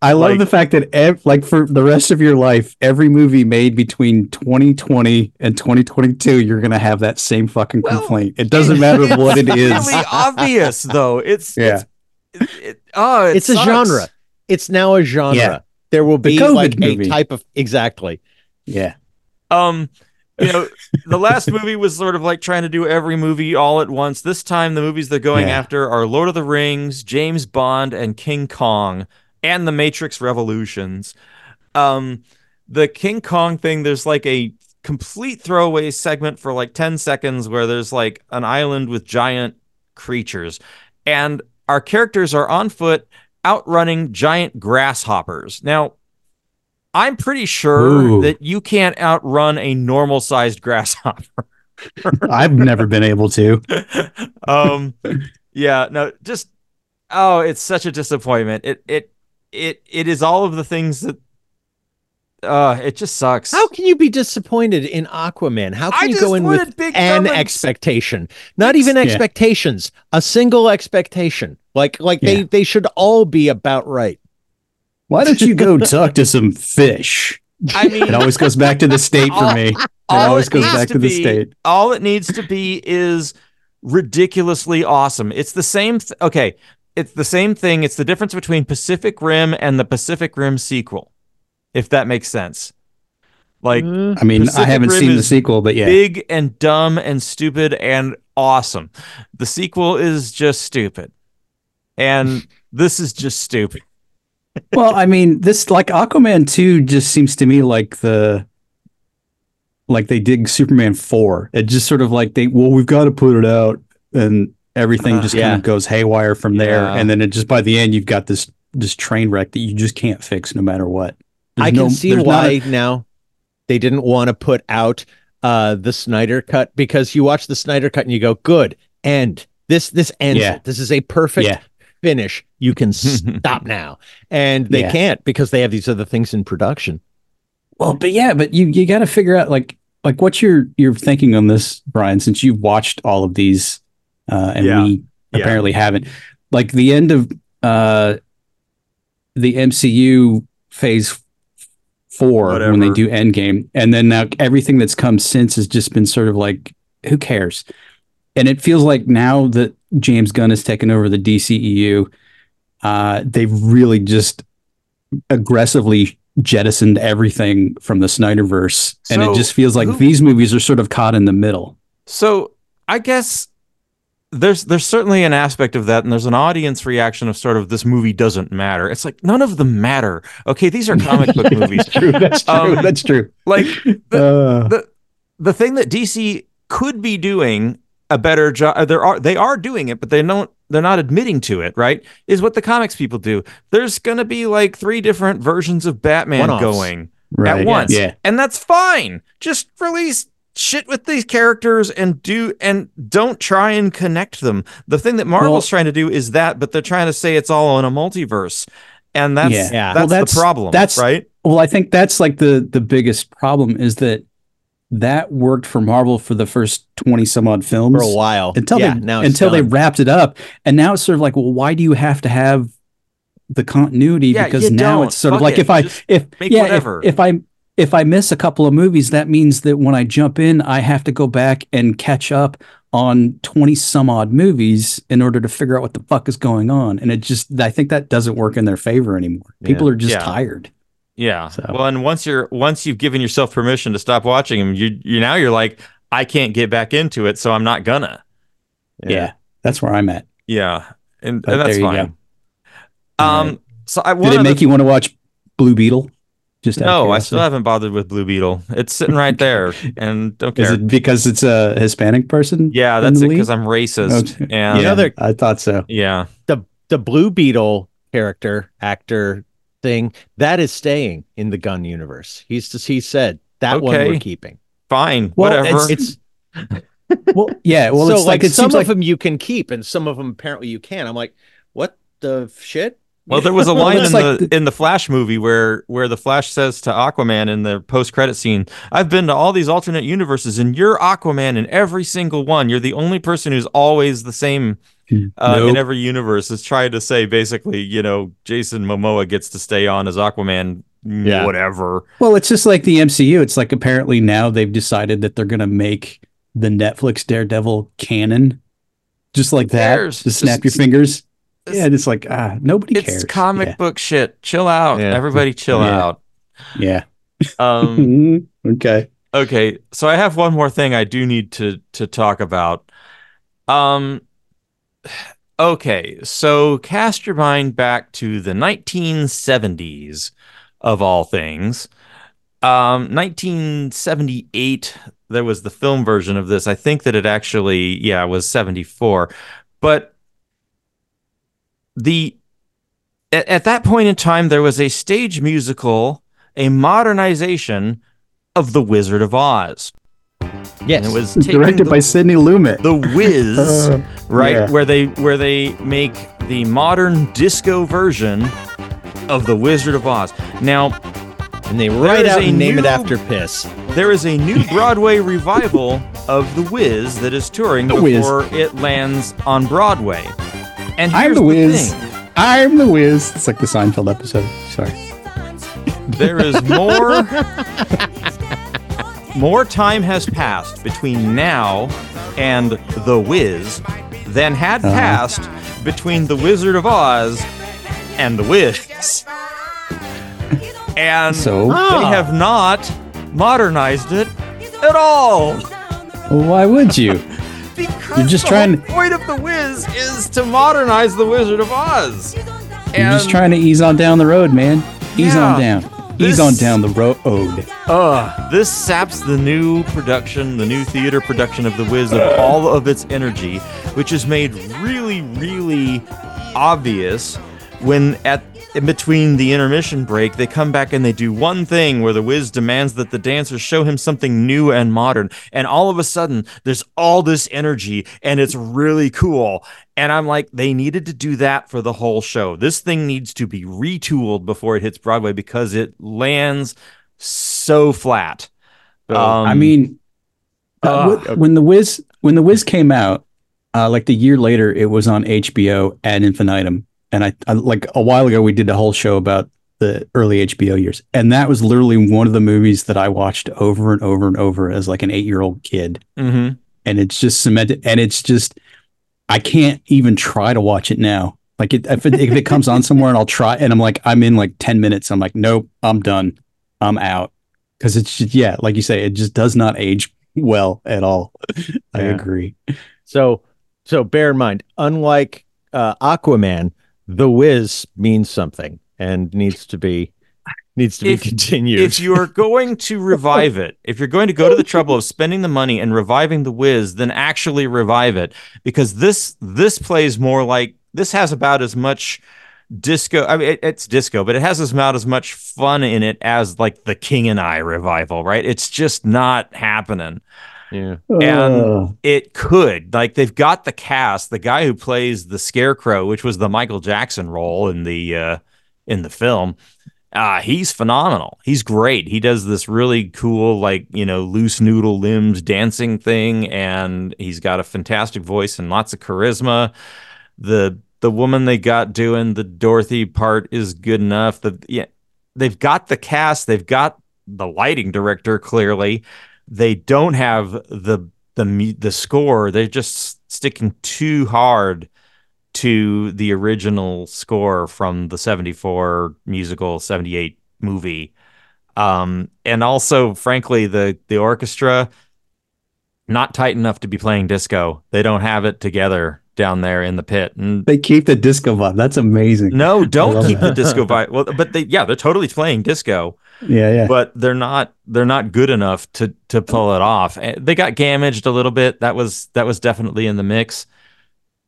I love like- the fact that ev- like for the rest of your life, every movie made between 2020 and 2022, you're gonna have that same fucking Well, complaint. It doesn't matter what it is. It's really obvious though. It's Yeah. It's, it, it, oh, it it's a genre. It's now a genre. Yeah. There will be COVID like movie. a type of exactly. Yeah. Um, you know, the last movie was sort of like trying to do every movie all at once. This time, the movies they're going Yeah. after are Lord of the Rings, James Bond, and King Kong, and the Matrix Revolutions. Um, the King Kong thing, there's like a complete throwaway segment for like 10 seconds where there's like an island with giant creatures, and our characters are on foot outrunning giant grasshoppers. Now, I'm pretty sure Ooh. that you can't outrun a normal sized grasshopper. I've never been able to. um yeah, no, just oh, it's such a disappointment. It it it it is all of the things that uh it just sucks. How can you be disappointed in Aquaman? How can I you go in with big an dumb expectation? Not even Yeah. expectations. A single expectation. Like like they they should all be about right. Why don't you go talk to some fish? I mean It always goes back to the state for All- me. It all always it goes back to to the state. all it needs to be is ridiculously awesome. It's the same th- okay, it's the same thing. It's the difference between Pacific Rim and the Pacific Rim sequel. If that makes sense. Like mm-hmm. I mean, I haven't Rim seen the sequel, but yeah. big and dumb and stupid and awesome. The sequel is just stupid. And this is just stupid. Well, I mean, this like Aquaman 2 just seems to me like the like they did Superman 4. It just sort of like they well, we've got to put it out and everything Uh, just yeah. kind of goes haywire from there. Yeah. And then it just by the end you've got this this train wreck that you just can't fix no matter what. There's I can no- see why a- now they didn't want to put out uh the Snyder cut because you watch the Snyder cut and you go, good, end. This this ends. Yeah. it. This is a perfect Yeah. Finish. You can stop now. And they Yeah. can't because they have these other things in production. Well, but yeah, but you you got to figure out like like what's your your thinking on this, Brian? Since you've watched all of these, uh, and Yeah. we Yeah. apparently haven't. Like the end of uh, the MCU Phase Four when they Whatever. do Endgame, and then now everything that's come since has just been sort of like, who cares? and it feels like now that James Gunn has taken over the DCEU, uh, they've really just aggressively jettisoned everything from the Snyderverse, and it just feels like who- these movies are sort of caught in the middle. So I guess there's there's certainly an aspect of that, and there's an audience reaction of sort of this movie doesn't matter. It's like none of them matter. Okay, these are comic book movies. true. That's true. Um, that's true. Like Uh, the the thing that DC could be doing a better job uh, there are they are doing it but they don't they're not admitting to it right is what the comics people do there's going to be like three different versions of batman One-offs. going right. at once Yeah. and that's fine just release shit with these characters and do and don't try and connect them the thing that marvel's Well- trying to do is that but they're trying to say it's all in a multiverse and that's Yeah. Yeah. that's, Well, that's- the problem that's- right Well, I think that's like the the biggest problem is that that worked for Marvel for the first twenty some odd films for a while until yeah, they until they wrapped it up, and now it's sort of like, well, why do you have to have the continuity? Yeah, because now don't. it's sort of like it. if I Just if make yeah if- whatever. If, I if I miss a couple of movies, that means that when I jump in, I have to go back and catch up on 20 some odd movies in order to figure out what the fuck is going on. And it just, I think that doesn't work in their favor anymore. People are just Yeah. tired. Yeah. So- Well, and once you're once you've given yourself permission to stop watching them, you you now you're like, I can't get back into it, so I'm not gonna. Yeah. That's where I'm at. Yeah, and, and that's there you fine. go. Um. So I Did it other- make you want to watch Blue Beetle? Just out No, I still haven't bothered with Blue Beetle. It's sitting right there, and don't Is care. it because it's a Hispanic person? yeah, that's it because? I'm racist. Okay. And You know, I thought so. yeah, the the Blue Beetle character actor thing that is staying in the Gunn universe. He's just he said that one we're keeping. fine, Well, whatever. It's Well, yeah. Well, so it's like, like, it some seems of like them you can keep and some of them apparently you can't. I'm like, what the shit? Well, there was a line in like the in the Flash movie where where the Flash says to Aquaman in the post credit scene, "I've been to all these alternate universes, and you're Aquaman in every single one. You're the only person who's always the same uh, in every universe." Is trying to say basically, you know, Jason Momoa gets to stay on as Aquaman, mm, Yeah. whatever. Well, it's just like the MCU. It's like apparently now they've decided that they're going to make the Netflix Daredevil canon, just like that. Just snap your fingers. it's- Yeah, it's like ah, nobody It's cares. comic Yeah. book shit. Chill out, Yeah. everybody. Chill Yeah. out. Yeah. Um, okay. Okay, so I have one more thing I do need to to talk about. Um okay, so cast your mind back to the 1970s of all things. Um 1978 there was the film version of this. I think that it actually yeah, was 74. But the at, at that point in time there was a stage musical, a modernization of The Wizard of Oz. Yes. And it was Directed the, by Sidney Lumet. the Wiz, Uh, right? yeah. Where they where they make the modern disco version of The Wizard of Oz. Now, and they write is out and name it after piss. there is a new Broadway revival of The Wiz that is touring The Wiz. before it lands on Broadway. And I'm here's the Wiz. thing. I'm the Wiz. It's like the Seinfeld episode. Sorry. There is more more time has passed between now and The Wiz than had Uh-huh. passed between The Wizard of Oz and The Wiz. And So they have not modernized it at all. why would you? Because You're just the trying whole point of The Wiz is to modernize The Wizard of Oz. You're just trying to ease on down the road, man. Ease on down. Ease on down the road. Ugh, this saps the new production, the new theater production of The Wiz of all of its energy, which is made really, really obvious when at in between the intermission break, they come back and they do one thing where the Wiz demands that the dancers show him something new and modern. And all of a sudden, there's all this energy and it's really cool. And I'm like, they needed to do that for the whole show. This thing needs to be retooled before it hits Broadway because it lands so flat. Um, I mean, uh, ugh. wh- when the Wiz when the Wiz came out, uh, like the year later, it was on HBO ad infinitum, and I, I like a while ago we did a whole show about the early HBO years, and that was literally one of the movies that I watched over and over and over as like an eight year old kid. mhm. and it's just cemented, and it's just I can't even try to watch it now. Like it, if it, if it comes on somewhere and I'll try, and I'm like I'm in like ten minutes, I'm like nope, I'm done, I'm out because it's just yeah, like you say, it just does not age well at all. I Yeah. agree. So, so bear in mind, unlike uh, Aquaman, the whiz means something and needs to be needs to If- be continued. if you're going to revive it, if you're going to go to the trouble of spending the money and reviving the whiz, then actually revive it because this this plays more like this has about as much disco. I mean, it, it's disco, but it has as about as much fun in it as like the King and I revival, right? It's just not happening. Yeah, And Ugh. it could like they've got the cast the guy who plays the scarecrow which was the michael jackson role in the uh in the film uh he's phenomenal. He's great. He does this really cool like you know loose noodle limbs dancing thing and he's got a fantastic voice and lots of charisma. The the woman they got doing the dorothy part is good enough. The yeah they've got the cast they've got the lighting director clearly they don't have the the the score. They're just sticking too hard to the original score from the 74 musical 78 movie. Um and also frankly the the orchestra not tight enough to be playing disco. They don't have it together down there in the pit. And They keep the disco vibe. That's amazing. no don't keep the disco vibe. Well but they yeah they're totally playing disco Yeah, yeah. but they're not they're not good enough to to pull it off. They got damaged a little bit. That was that was definitely in the mix,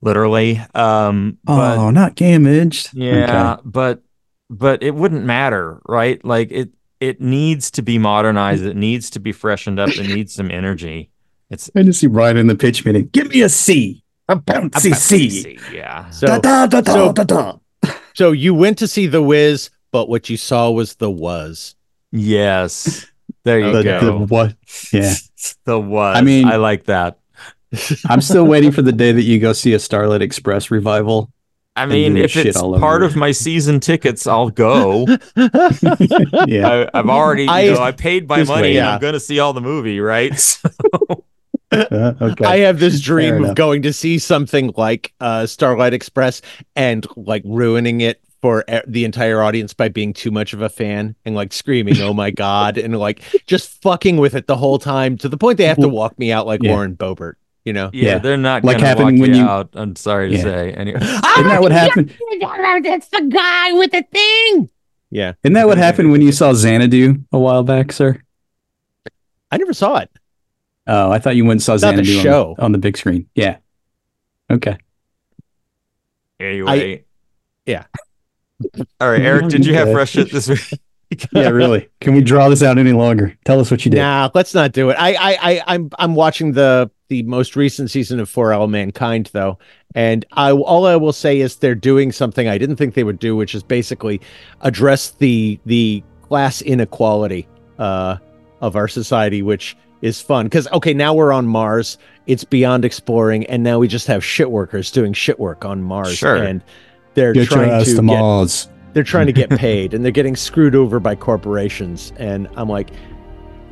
literally. Um, but oh, not damaged. yeah, Okay. but but it wouldn't matter, right? Like it it needs to be modernized. It needs to be freshened up. It needs some energy. It's I just see Brian in the pitch meeting. Give me a C. A bouncy C. C. yeah. so Da, da, da, da, so- da, da. so you went to see the Wiz, but what you saw was the Was. Yes. There you The- go. the what? Yeah. the what? I mean- I like that. I'm still waiting for the day that you go see a Starlight Express revival. I mean, if it's part of my season tickets, I'll go. Yeah. I, I've already, you I- know, I paid my Just money wait. and I'm going to see all the movie, right? So, Uh, okay. I have this dream of going to see something like uh, Starlight Express and like ruining it for the entire audience by being too much of a fan and like screaming, "Oh my god!" and like just fucking with it the whole time to the point they have to mm-hmm. walk me out like Yeah. Lauren Boebert. You know? yeah, Yeah. they're not Like going happening walk when you, you- out. I'm sorry to Yeah. say. Anyway, Isn't that what happened? That's the guy with the thing. Yeah, Isn't that what happened when you saw Xanadu a while back, sir? I never saw it. Oh, I thought you went and saw Not the Xanadu on, show. on the big screen. Yeah. Okay. anyway. yeah. All right, Eric, did you have fresh shit this week? Yeah, really. Can we draw this out any longer? Tell us what you did. Nah, let's not do it. I, I, I, I'm, I'm watching the the most recent season of For All Mankind though, and I all I will say is they're doing something I didn't think they would do, which is basically address the the class inequality uh, of our society, which is fun because okay, now we're on Mars. It's beyond exploring, and now we just have shit workers doing shit work on Mars, Sure. and they're Get your trying ass to to get, they're trying to get paid and they're getting screwed over by corporations and i'm like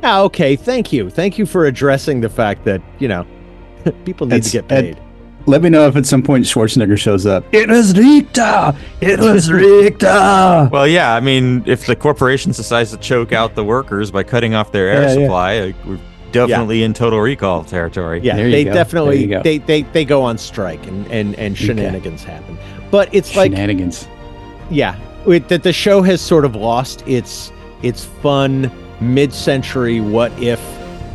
ah, okay thank you thank you for addressing the fact that you know people need It's- to get and- paid Let me know if at some point Schwarzenegger shows up. It was Rita. It was Rita. Well, yeah. I mean, if the corporation decides to choke out the workers by cutting off their air Yeah, yeah. supply, like, we're definitely in total recall territory. yeah There they go. Definitely go. they, they they go on strike and and and shenanigans happen but it's like Shenanigans. yeah it, that the show has sort of lost its its fun mid-century what if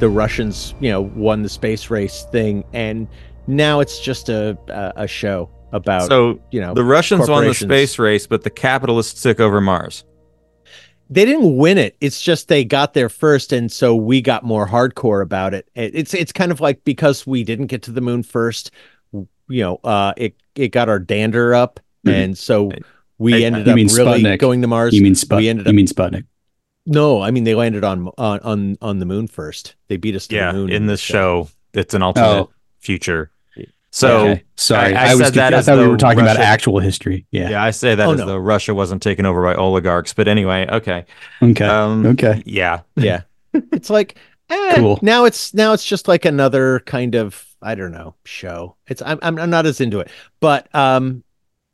the russians you know won the space race thing and now it's just a a, a show about So you know the Russians won the space race, but the capitalists took over Mars. They didn't win it. It's just they got there first, and so we got more hardcore about it. It- It's it's kind of like because we didn't get to the moon first, you know, uh, it it got our dander up, Mhm. and so we hey, ended you up really Sputnik. going to Mars. You mean Sput? we ended up, You mean Sputnik? no, I mean they landed on on on on the moon first. They beat us to Yeah, the moon in this show, it's an alternate Oh. future. So Okay. sorry, I- I I, was. said that I as thought we were talking about actual history. Yeah. yeah, I say that Oh, as no. though Russia wasn't taken over by oligarchs. But anyway, okay. Okay. Um, okay. Yeah. Yeah, it's like Eh, Cool. Now it's now it's just like another kind of I don't know show. It's I'm I'm, I'm not as into it, but um,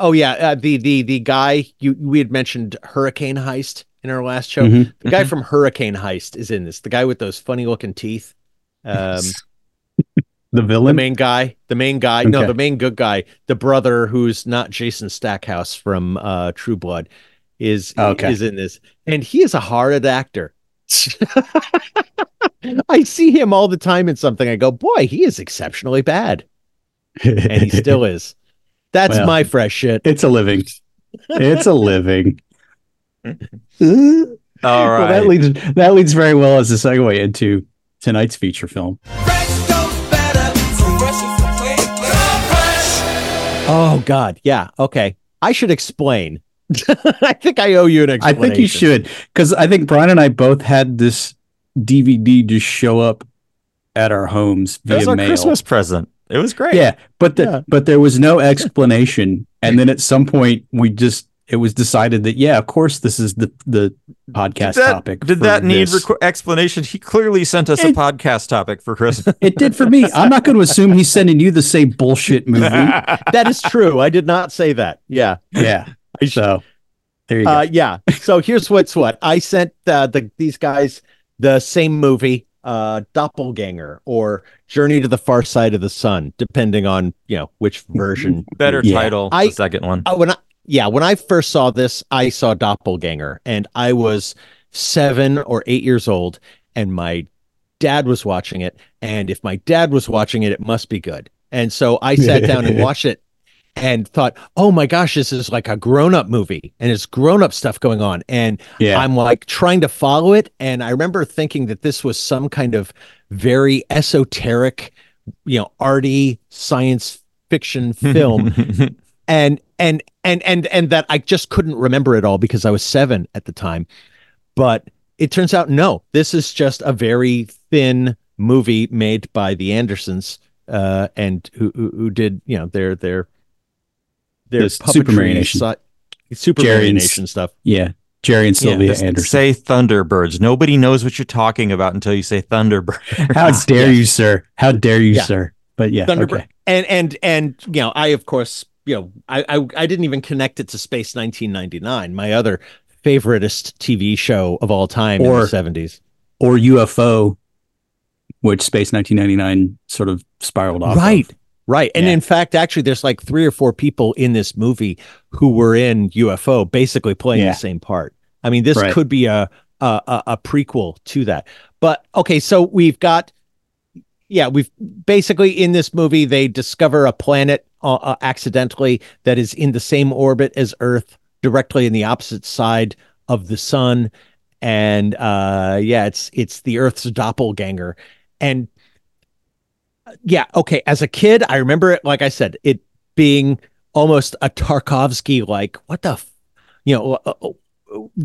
oh yeah, uh, the the the guy you we had mentioned Hurricane Heist in our last show. Mhm. The guy from Hurricane Heist is in this. The guy with those funny looking teeth. Um, The villain, the main guy, the main guy, no, Okay. the main good guy, the brother who's not Jason Stackhouse from uh True Blood is Okay. is in this. And he is a hard actor. I see him all the time in something. I go, boy, he is exceptionally bad. And he still is. That's Well, my fresh shit. it's a living. It's a living. All Well, that leads that leads very well as a segue into tonight's feature film. Oh God. Yeah. Okay. I should explain. I think I owe you an explanation. I think you should because I think Brian and I both had this DVD just show up at our homes via mail. It was our mail. Christmas present. It was great. Yeah, but the Yeah. but there was no explanation, and then at some point we just it was decided that yeah, of course this is the the podcast Did that, topic. did for that need requ- explanation? He clearly sent us a podcast topic for Christmas. It did for me. I'm not going to assume he's sending you the same bullshit movie. that is true. I did not say that. Yeah. yeah. So there you go. Uh, yeah. So here's what's what. I sent uh, the these guys the same movie, uh, Doppelganger or Journey to the Far Side of the Sun, depending on you know which version. Better Yeah. title, I- the second one. Uh, when I yeah, when I first saw this, I saw Doppelganger, and I was seven or eight years old, and my dad was watching it. And if my dad was watching it, it must be good. And so I sat down and watched it and thought, oh my gosh, this is like a grown up movie and it's grown up stuff going on. And yeah. I'm like trying to follow it. And I remember thinking that this was some kind of very esoteric, you know, arty science fiction film. and and and and and that I just couldn't remember it all because I was seven at the time. But it turns out no, this is just a very thin movie made by the Andersons, uh, and who who, who did you know their their their The Superman puppetry, Nation. si- Super Marionation stuff. yeah. Gerry and Sylvia Just Anderson. Say Thunderbirds. Nobody knows what you're talking about until you say Thunderbird. How dare you, sir? How dare you, Yeah. sir? But yeah, Thunderbird. okay. And and and you know, I of course, you know, I, I I didn't even connect it to Space 1999, my other favoriteest TV show of all time in Or- the 70s. Or UFO, which Space 1999 sort of spiraled off. of. Right. Right. And Yeah. in fact, actually, there's like three or four people in this movie who were in UFO, basically playing Yeah. the same part. I mean, this Right. could be a a a prequel to that. But okay, so we've got, yeah, we've basically in this movie they discover a planet uh, uh, accidentally that is in the same orbit as Earth, directly in the opposite side of the sun, and uh, yeah, it's it's the Earth's doppelganger, and yeah, okay. As a kid, I remember it, like I said, it being almost a Tarkovsky like, what the, f-, you know, uh, uh, uh,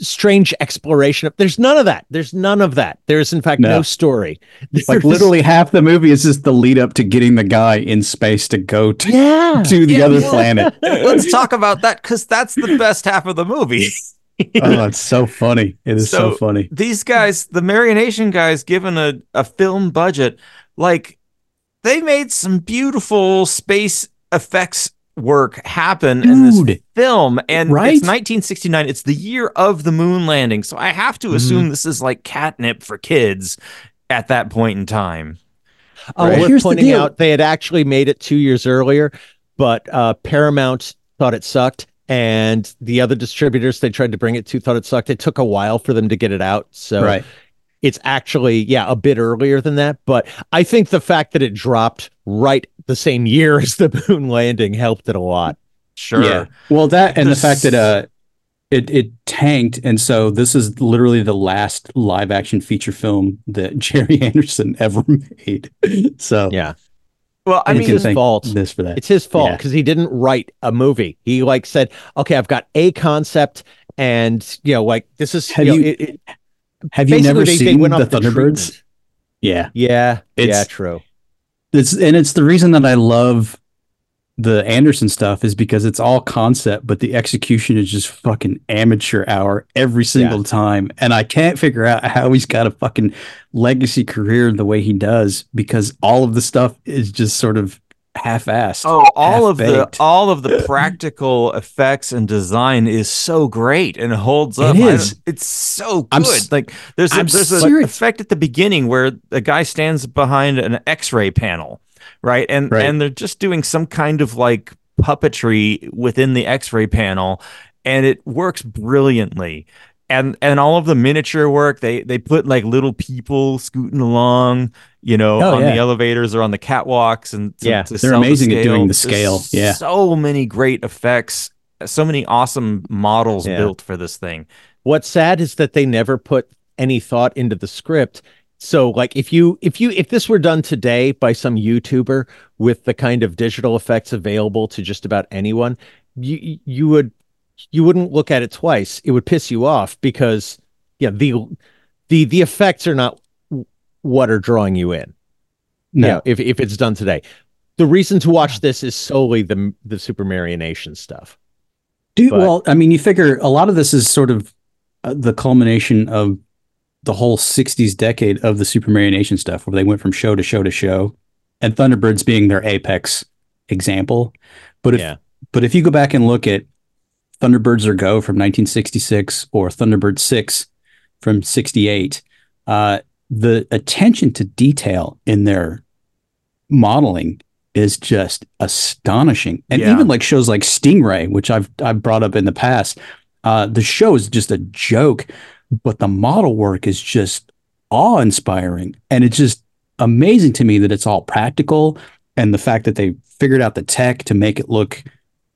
strange exploration of. There's none of that. There's none of that. There's in fact no, No. story. Like literally half the movie is just the lead up to getting the guy in space to go to, yeah. to the Yeah, other well- planet. Let's talk about that because that's the best half of the movie. Oh, it's so funny. It is so, So- funny. These guys, the Marionation guys, given a, a film budget, like they made some beautiful space effects work happen in this film. And Right? it's 1969. It's the year of the moon landing. So I have to Mm-hmm. assume this is like catnip for kids at that point in time. Oh, Right. worth Here's the pointing deal. out they had actually made it two years earlier, but uh, Paramount thought it sucked, and the other distributors they tried to bring it to thought it sucked. It took a while for them to get it out, so right. it's actually yeah a bit earlier than that. But I think the fact that it dropped right the same year as the moon landing helped it a lot. Sure. Yeah. Well, that and the This- fact that uh, it it tanked, and so this is literally the last live action feature film that Gerry Anderson ever made. So Yeah, Well, I mean, can his fault. this for that. it's his fault Yeah. because he didn't write a movie. He like said, "Okay, I've got a concept, and you know, like this is Have you know, you- it- it- Have you never they- they seen went the off the Thunderbirds? yeah, yeah, yeah, It's- true." It's and it's the reason that I love the Anderson stuff is because it's all concept, but the execution is just fucking amateur hour every single time. And I can't figure out how he's got a fucking legacy career the way he does because all of the stuff is just sort of half-assed. Oh, all of the all of the practical effects and design is so great and holds up. It is. It's so good. I'm like there's a, I'm there's an effect at the beginning where a guy stands behind an X-ray panel, right? And Right. and they're just doing some kind of like puppetry within the X-ray panel, and it works brilliantly. And and all of the miniature work, they they put like little people scooting along, you know, Oh, on yeah. the elevators or on the catwalks, and to- Yeah, to they're sell the amazing at doing the There's scale, yeah. so many great effects, so many awesome models Yeah. built for this thing. What's sad is that they never put any thought into the script. So like if you if you if this were done today by some YouTuber with the kind of digital effects available to just about anyone, you you would you wouldn't look at it twice. It would piss you off because yeah, the the the effects are not what are drawing you in. No. Yeah, if if it's done today. The reason to watch this is solely the the Super Marionation stuff. Dude, But- well, I mean, you figure a lot of this is sort of uh, the culmination of the whole 60s decade of the Super Marionation stuff, where they went from show to show to show, and Thunderbirds being their apex example. But if Yeah. but if you go back and look at Thunderbirds Are Go from 1966 or Thunderbird 6 from 68, uh, the attention to detail in their modeling is just astonishing. And Yeah. even like shows like Stingray, which I've I've brought up in the past, uh, the show is just a joke, but the model work is just awe-inspiring. And it's just amazing to me that it's all practical and the fact that they figured out the tech to make it look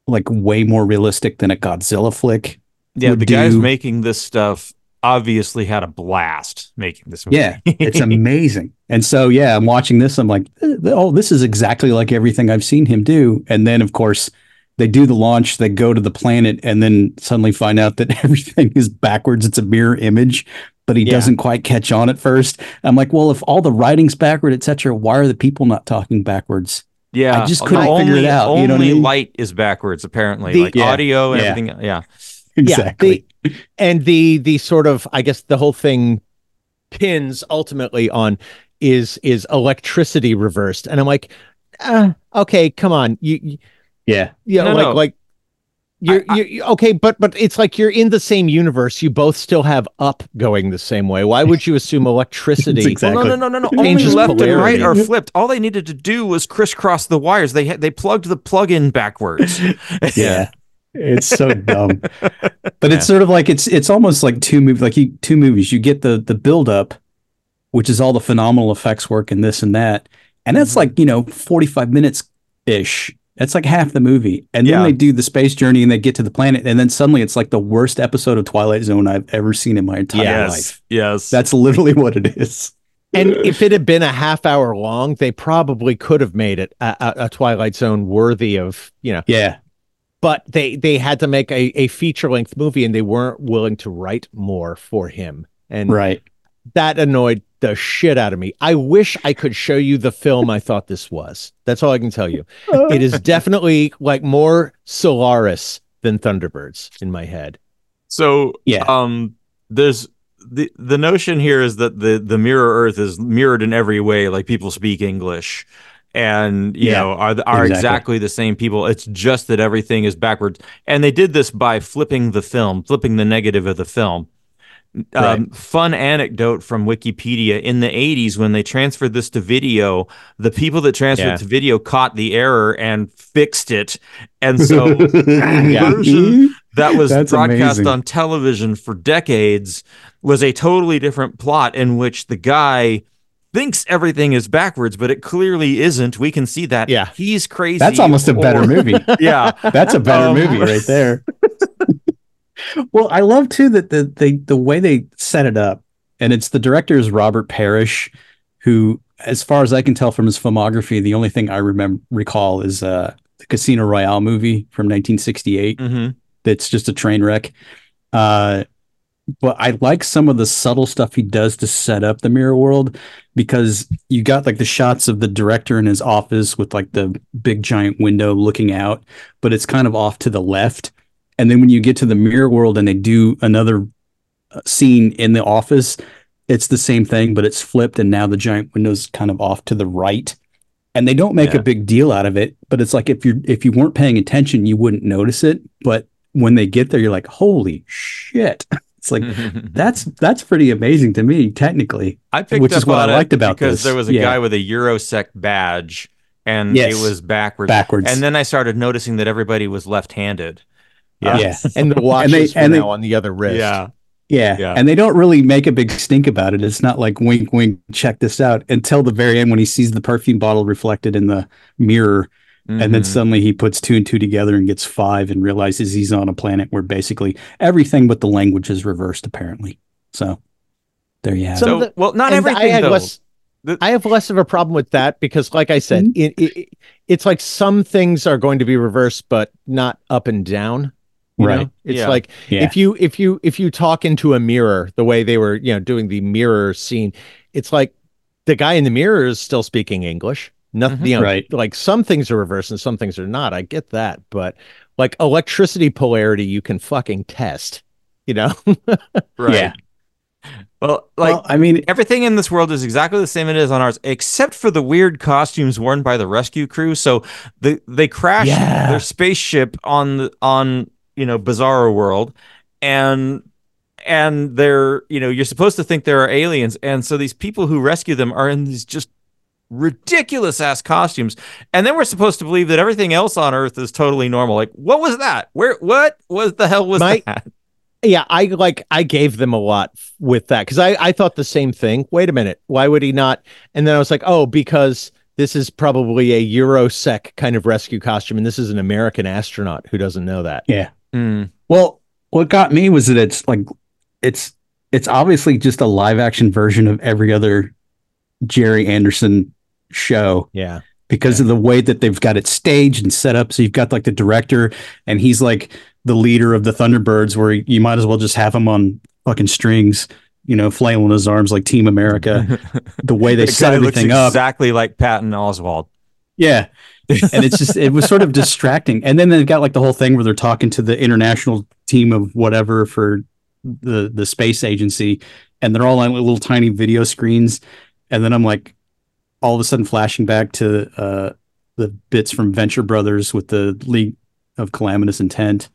like way more realistic than a Godzilla flick. Yeah, the guys making this stuff obviously had a blast making this movie. Yeah, it's amazing. And so, yeah, I'm watching this. I'm like, oh, this is exactly like everything I've seen him do. And then, of course, they do the launch, they go to the planet, and then suddenly find out that everything is backwards. It's a mirror image, but he Yeah. doesn't quite catch on at first. I'm like, well, if all the writing's backward, etc., why are the people not talking backwards? Yeah. I just couldn't figure only, it out, you know I Only mean? light is backwards, apparently. The- like Yeah, audio and yeah. everything. Yeah. Exactly. Yeah, the, and the the sort of I guess the whole thing pins ultimately on is is electricity reversed, and I'm like, uh, okay, come on, you, you yeah. yeah, No, like no. like. You're, I- you're okay, but but it's like you're in the same universe. You both still have up going the same way. Why would you assume electricity? Exactly- Well, no, no, no, no, no. Only Changes left and right are flipped. All they needed to do was crisscross the wires. They they plugged the plug in backwards. Yeah. It's so dumb. But it's sort of like it's it's almost like two movies like you two movies. You get the the build up, which is all the phenomenal effects work and this and that. And that's Mm-hmm. like, you know, 45 minutes ish. That's like half the movie. And then Yeah. they do the space journey and they get to the planet. And then suddenly it's like the worst episode of Twilight Zone I've ever seen in my entire yes. life. Yes. That's literally what it is. And if it had been a half hour long, they probably could have made it a, a, a Twilight Zone worthy of you know. Yeah. But they they had to make a, a feature length movie, and they weren't willing to write more for him, and Right. that annoyed the shit out of me. I wish I could show you the film I thought this was. That's all I can tell you. It is definitely like more Solaris than Thunderbirds in my head. So Yeah. um there's the the notion here is that the the mirror earth is mirrored in every way like people speak english and you Yeah, know are are exactly. exactly. the same people it's just that everything is backwards and they did this by flipping the film flipping the negative of the film um, fun anecdote from wikipedia in the 80s when they transferred this to video the people that transferred Yeah. to video caught the error and fixed it and so Yeah. version that was That's broadcast amazing. on television for decades was a totally different plot in which the guy thinks everything is backwards, but it clearly isn't. We can see that. Yeah. He's crazy. That's almost a better or- movie. Yeah. That's a better Um, movie right there. Well, I love too that the they the way they set it up, and it's the director is Robert Parrish, who, as far as I can tell from his filmography, the only thing I remember recall is uh, the Casino Royale movie from 1968. Mhm. That's just a train wreck. Uh, but I like some of the subtle stuff he does to set up the mirror world because you got like the shots of the director in his office with like the big giant window looking out, but it's kind of off to the left. And then when you get to the mirror world and they do another uh, scene in the office, it's the same thing, but it's flipped, and now the giant window's kind of off to the right. And they don't make Yeah. a big deal out of it, but it's like if you if you weren't paying attention, you wouldn't notice it. But when they get there, you're like, holy shit. It's like that's that's pretty amazing to me, technically. I picked which up is what on I liked about because this. there was a Yeah. guy with a Eurosec badge and Yes. it was backwards. Backwards. And then I started noticing that everybody was left-handed. Yeah. Yeah. And the watches they- were and they- now on the other wrist. Yeah. Yeah. Yeah. And they don't really make a big stink about it. It's not like wink, wink, check this out until the very end when he sees the perfume bottle reflected in the mirror. And then Mhm. suddenly he puts two and two together and gets five and realizes he's on a planet where basically everything but the language is reversed, apparently. So there you have Some it. So, the- well, not everything I had though. less. The- I have less of a problem with that because, like I said, it, it, it's like some things are going to be reversed, but not up and down. You Right. know? It's Yeah. like Yeah. if you if you if you talk into a mirror the way they were, you know, doing the mirror scene, it's like the guy in the mirror is still speaking English. Nothing, Mhm. you know, Right. like some things are reversed and some things are not. I get that, but like electricity polarity, you can fucking test. You know, right. Yeah. Well, like well, I mean, everything in this world is exactly the same it is on ours, except for the weird costumes worn by the rescue crew. So the they crash Yeah. their spaceship on the on you know Bizarro World, and and they're you know you're supposed to think there are aliens, and so these people who rescue them are in these just ridiculous ass costumes, and then we're supposed to believe that everything else on Earth is totally normal. Like, what was that? Where what was the hell was My- that? Yeah, I like I gave them a lot f- with that because I I thought the same thing. Wait a minute, why would he not? And then I was like, oh, because this is probably a Eurosec kind of rescue costume, and this is an American astronaut who doesn't know that. yeah. Mm, Well, what got me was that it's like it's it's obviously just a live action version of every other Gerry Anderson show Yeah, because of the way that they've got it staged and set up. So you've got like the director and he's like the leader of the Thunderbirds where you might as well just have him on fucking strings, you know, flailing his arms like Team America. the way they the set everything up. exactly like Patton Oswalt. Yeah. And it's just it was sort of distracting. And then they've got like the whole thing where they're talking to the international team of whatever for the the space agency, and they're all on little tiny video screens. And then I'm like, all of a sudden flashing back to uh, the bits from Venture Brothers with the League of Calamitous Intent,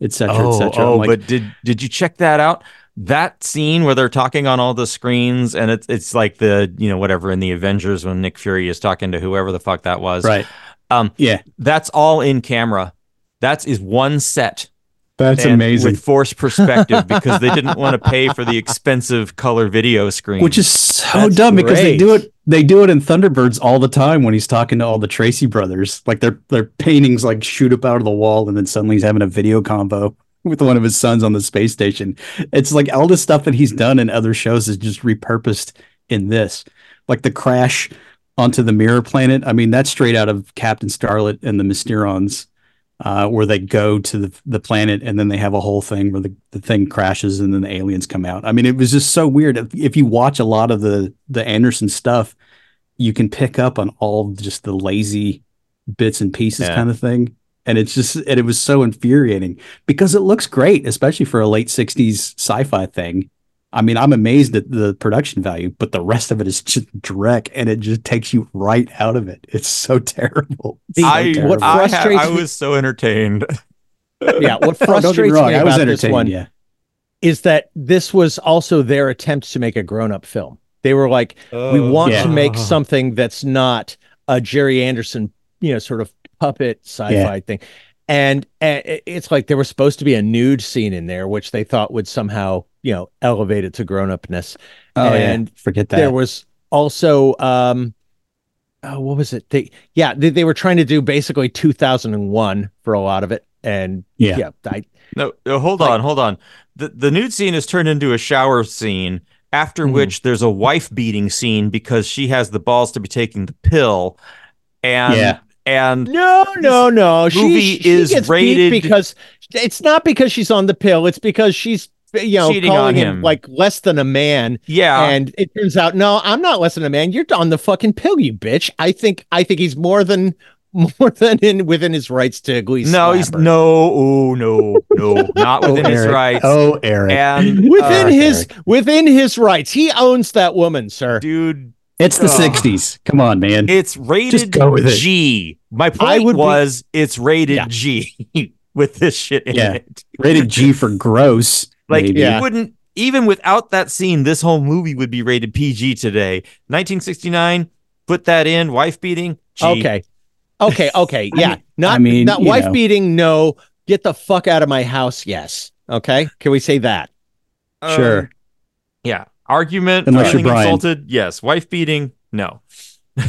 et cetera, et Oh, cetera. Oh like, but did did you check that out? That scene where they're talking on all the screens, and it's it's like the you know whatever in the Avengers when Nick Fury is talking to whoever the fuck that was. right. Um, Yeah. that's all in camera. That's is one set. That's amazing. with forced perspective because they didn't want to pay for the expensive color video screen. Which is so That's dumb because they do it they do it in Thunderbirds all the time when he's talking to all the Tracy brothers. Like their their paintings like shoot up out of the wall and then suddenly he's having a video combo with one of his sons on the space station. It's like all the stuff that he's done in other shows is just repurposed in this. Like the crash onto the mirror planet. I mean, that's straight out of Captain Scarlet and the Mysterons. Uh, where they go to the, the planet and then they have a whole thing where the, the thing crashes and then the aliens come out. I mean, it was just so weird. If, if you watch a lot of the the Anderson stuff, you can pick up on all just the lazy bits and pieces Yeah. kind of thing. And it's just and it was so infuriating because it looks great, especially for a late 60s sci-fi thing. I mean, I'm amazed at the production value, but the rest of it is just dreck and it just takes you right out of it. It's so terrible. It's so I, terrible. what I, ha- frustrates I was so entertained. yeah. What Oh, don't get frustrates me wrong, me I was about this entertained. one yeah. is that this was also their attempt to make a grown-up film. They were like, we oh, want Yeah. to make something that's not a Gerry Anderson, you know, sort of puppet sci-fi Yeah. thing. And, and it's like there was supposed to be a nude scene in there, which they thought would somehow, you know, elevate it to grown-upness. Oh, and yeah. Forget that. there was also um oh, what was it they yeah they, they were trying to do basically 2001 for a lot of it and Yeah. yeah I, No, no, hold Like- on, hold on. The the nude scene is turned into a shower scene. After Mhm. which there's a wife beating scene because she has the balls to be taking the pill, and Yeah. And no no no she, movie she is gets beat rated- because it's not because she's on the pill it's because she's you know, calling on him him. like less than a man. Yeah. And it turns out, no, I'm not less than a man. You're on the fucking pill, you bitch. I think I think he's more than more than in within his rights to at least no, he's her. no, oh no, no, not Oh, within his rights. Oh, Eric. And within uh, his within his rights. He owns that woman, sir. dude, it's the Ugh. 60s. Come on, man. it's rated go with it. G. My I point would be- was it's rated Yeah. G with this shit in Yeah. it. Rated G for gross. Like maybe. Yeah. you wouldn't even without that scene, this whole movie would be rated PG today. 1969, put that in, wife beating. G. Okay. Okay, okay. I Yeah. mean- not I mean, not you wife know. beating, no. Get the fuck out of my house, yes. Okay. Can we say that? Sure. Um, yeah. Argument, Unless you're feeling insulted, yes. Wife beating, no.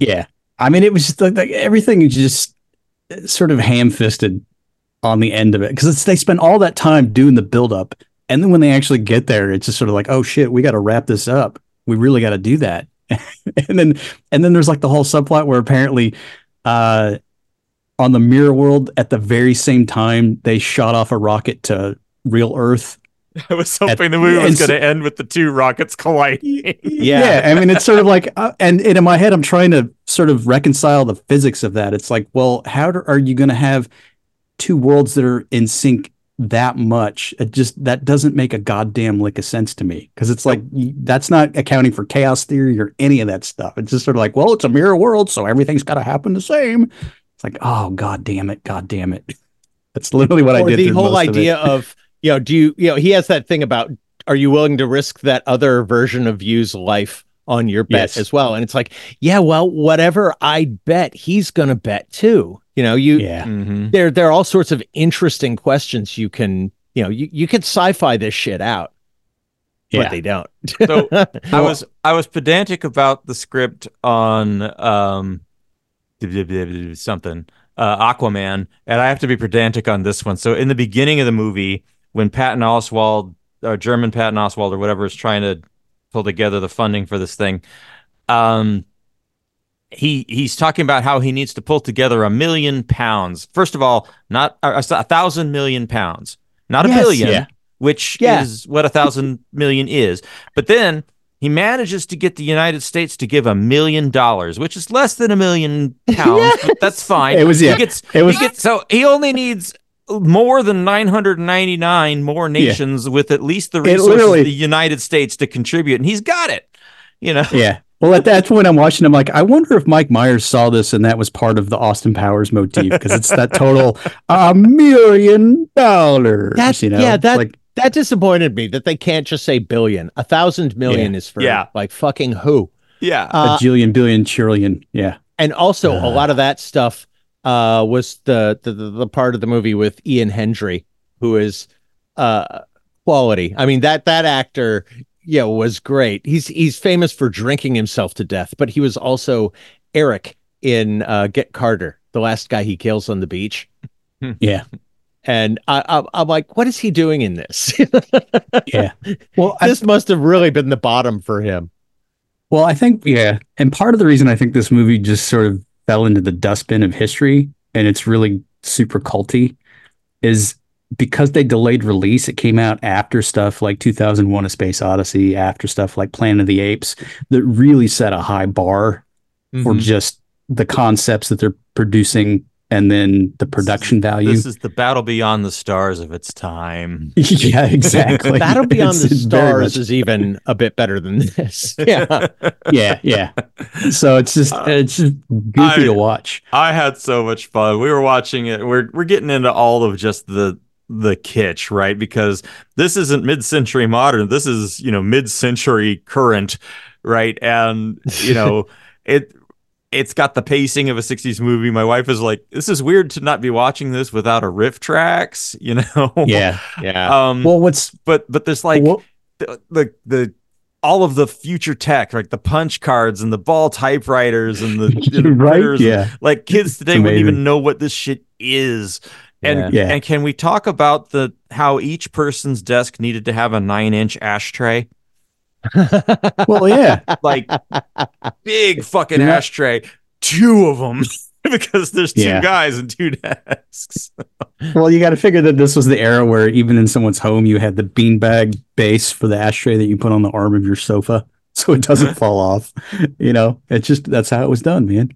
Yeah. I mean, it was just like, like everything is just uh, sort of ham fisted on the end of it because they spend all that time doing the build up. And then when they actually get there, it's just sort of like, oh shit, we got to wrap this up. We really got to do that. and then, and then there's like the whole subplot where apparently, uh, on the mirror world at the very same time, they shot off a rocket to real Earth. I was hoping the movie was so- going to end with the two rockets colliding. Yeah. I mean, it's sort of like, uh, and, and in my head, I'm trying to sort of reconcile the physics of that. It's like, well, how do, are you going to have two worlds that are in sync that much? It just that doesn't make a goddamn lick of sense to me because it's like that's not accounting for chaos theory or any of that stuff. It's just sort of like, well, it's a mirror world, so everything's got to happen the same. It's like, oh god damn it, god damn it. That's literally what I did. the whole most of it. idea of, you know, do you, you know, he has that thing about, are you willing to risk that other version of you's life on your bet Yes. as well? And it's like, yeah, well, whatever I bet, he's going to bet too. You know, you, yeah, Mhm. there, there are all sorts of interesting questions you can, you know, you, you could sci-fi this shit out, yeah. but they don't. So I was I was pedantic about the script on um something uh, Aquaman, and I have to be pedantic on this one. So in the beginning of the movie, when Patton Oswalt, or German Patton Oswalt, or whatever, is trying to pull together the funding for this thing, um, he he's talking about how he needs to pull together a million pounds. First of all, not uh, a, a thousand million pounds, not a Yes. billion, Yeah. which Yeah. is what a thousand million is. But then he manages to get the United States to give a million dollars, which is less than a million pounds, but that's fine. It was- yeah. He gets, It was- he gets, so he only needs more than 999 more nations with at least the resources of the United States to contribute, and he's got it. You know, Yeah. Well, at that point, I'm watching. I'm like, I wonder if Mike Myers saw this and that was part of the Austin Powers motif because it's that total a million dollars. That's you know, yeah, that like that disappointed me that they can't just say billion. A thousand million is for Yeah. like fucking who. yeah. Uh, a jillion, billion, trillion. Yeah, and also a Uh. lot of that stuff uh was the, the the the part of the movie with Ian Hendry, who is uh quality. I mean that that actor yeah was great. He's he's famous for drinking himself to death, but he was also Eric in uh Get Carter, the last guy he kills on the beach. yeah, And I, I I'm like, what is he doing in this? yeah. Well, I, this must have really been the bottom for him. well, I think yeah, and part of the reason I think this movie just sort of fell into the dustbin of history and it's really super culty is because they delayed release. It came out after stuff like 2001: A Space Odyssey, after stuff like Planet of the Apes that really set a high bar for Mhm. just the concepts that they're producing and then the production value. This is the battle beyond the stars of its time. yeah, exactly. Battle Beyond It's- the Stars is even a bit better than this. Yeah. yeah, yeah. So it's just uh, it's just goofy I- to watch. I had so much fun. We were watching it. We're we're getting into all of just the the kitsch, right? Because this isn't mid-century modern. This is, you know, mid-century current, right? And, you know, it it's got the pacing of a 60s movie. My wife is like, "This is weird to not be watching this without a RiffTrax," you know. Yeah. Yeah. Um Well, what's but but there's like what, the, the the all of the future tech, like the punch cards and the ball typewriters and the, and the right? printers Yeah. like kids today wouldn't even know what this shit is. And Yeah. Yeah. and can we talk about the how each person's desk needed to have a nine inch ashtray? Well, yeah. Like big fucking You're ashtray. Two of them. because there's two Yeah. guys and two desks. Well, you got to figure that this was the era where even in someone's home, you had the beanbag base for the ashtray that you put on the arm of your sofa, so it doesn't fall off. You know, it's just that's how it was done, man.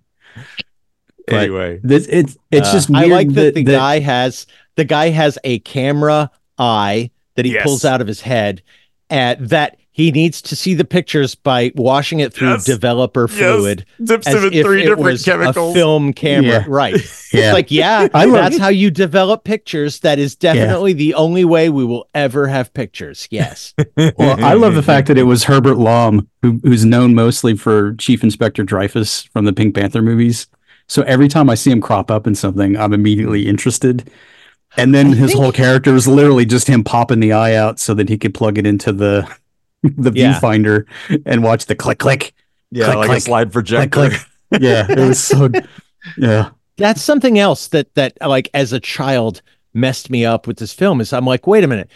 But anyway, This it's it's Uh, just I like that, that, the that- guy has the guy has a camera eye that he Yes. pulls out of his head and that he needs to see the pictures by washing it through Yes. developer Yes. fluid dips as them in if three it different was chemicals. a film camera Yeah. right Yeah. it's like yeah I love- that's how you develop pictures that is definitely the only way we will ever have pictures yes Well, I love the fact that it was Herbert Lom, who, who's known mostly for Chief Inspector Dreyfus from the Pink Panther movies. So every time I see him crop up in something, I'm immediately interested. And then I his think- whole character is literally just him popping the eye out so that he could plug it into the the Yeah. viewfinder and watch the click click. yeah, click, like click, a slide projector. click. Yeah, it was so. Yeah, that's something else that that like as a child messed me up with this film is I'm like, wait a minute.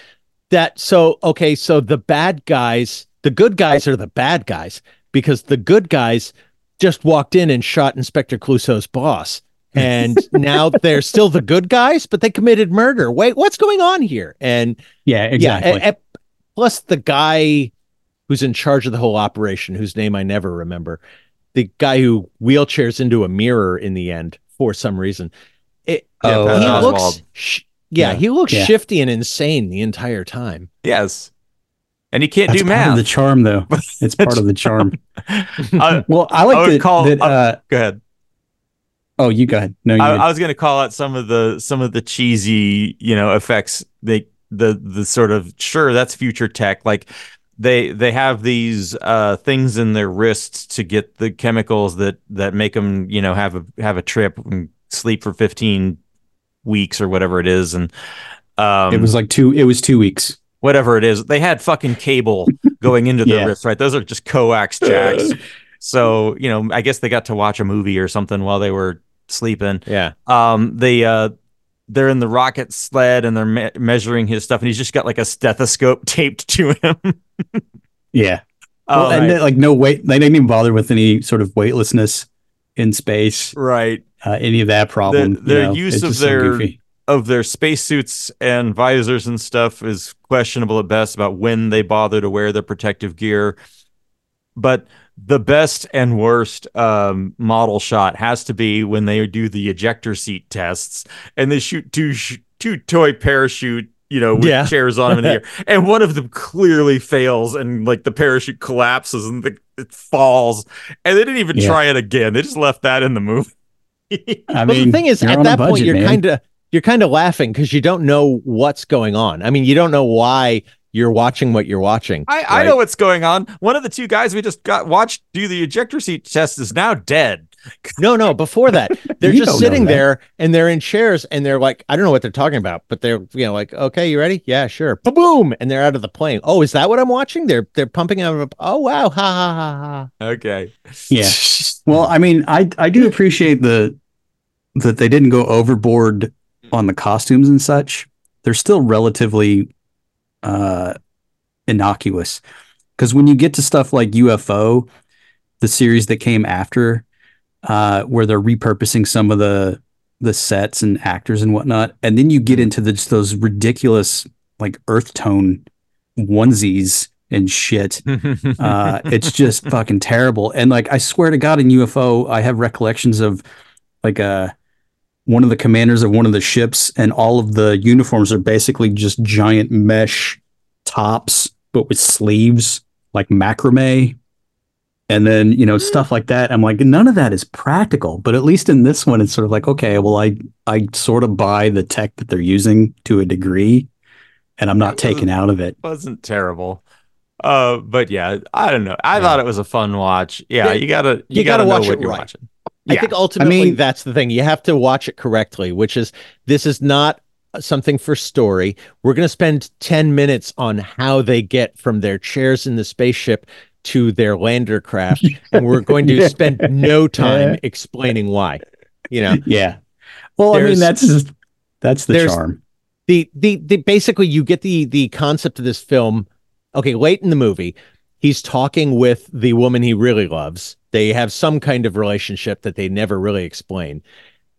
That so okay, so the bad guys, the good guys are the bad guys because the good guys just walked in and shot Inspector Clouseau's boss. And now they're still the good guys, but they committed murder. Wait, what's going on here? And yeah, exactly. yeah, a- a- plus the guy who's in charge of the whole operation, whose name I never remember, the guy who wheelchairs into a mirror in the end for some reason. It, Oh, he uh, looks, sh- yeah, Yeah. he looks Yeah. shifty and insane the entire time. Yes, and he can't That's do part of math. the charm, though. It's part of the charm. Uh, Well, I I like would that. call- that uh, uh, go ahead. oh, you go ahead. No, you. I. I was going to call out some of the some of the cheesy, you know, effects. They the the sort of sure that's future tech. Like they they have these uh, things in their wrists to get the chemicals that that make them, you know, have a have a trip and sleep for fifteen weeks or whatever it is, and um, it was like two. It was two weeks. whatever it is. They had fucking cable going into their Yeah. wrists, right? Those are just coax jacks. so you know, I guess they got to watch a movie or something while they were sleeping Yeah. um they uh they're in the rocket sled and they're me- measuring his stuff and he's just got like a stethoscope taped to him Yeah. Well, and then, like no weight. They didn't even bother with any sort of weightlessness in space. right Uh, any of that problem. you their know, use of just so their- of their spacesuits and visors and stuff is questionable at best about when they bother to wear their protective gear but the best and worst um, model shot has to be when they do the ejector seat tests and they shoot two sh- two toy parachute you know with Yeah. chairs on them in the air and one of them clearly fails and like the parachute collapses and the, it falls and they didn't even Yeah. try it again they just left that in the movie I but mean, the thing is, at on a that point, you're kind of you're kind of laughing because you don't know what's going on. I mean, you don't know why you're watching what you're watching. I, I know what's going on. One of the two guys we just got watched do the ejector seat test is now dead. No, no. Before that, they're just sitting there and they're in chairs and they're like, I don't know what they're talking about, but they're you know like, okay, you ready? Yeah, sure. Boom, and they're out of the plane. Oh, is that what I'm watching? They're they're pumping out of a. Oh wow, ha ha ha ha. Okay. Yeah. Well, I mean, I I do appreciate the that they didn't go overboard on the costumes and such. They're still relatively uh innocuous. Because when you get to stuff like UFO, the series that came after, uh, where they're repurposing some of the the sets and actors and whatnot, and then you get into the, just those ridiculous like earth tone onesies and shit uh, it's just fucking terrible. And like, I swear to God, in UFO, I have recollections of like uh, one of the commanders of one of the ships, and all of the uniforms are basically just giant mesh tops, but with sleeves, like macrame. And then, you know, stuff like that. I'm like, none of that is practical. But at least in this one, it's sort of like, okay, well, I I sort of buy the tech that they're using to a degree, and I'm not taken out of it. Wasn't terrible. Uh, but yeah, I don't know. I Yeah. thought it was a fun watch. Yeah, you gotta you, you gotta, gotta know watch what it you're right. watching. I Yeah. think ultimately mean- that's the thing. You have to watch it correctly, which is this is not something for story. We're going to spend 10 minutes on how they get from their chairs in the spaceship to their lander craft and we're going to Yeah. spend no time explaining why. You know, Yeah. Well, I mean, that's just that's the charm. the the the basically you get the the concept of this film okay late in the movie he's talking with the woman he really loves. They have some kind of relationship that they never really explain.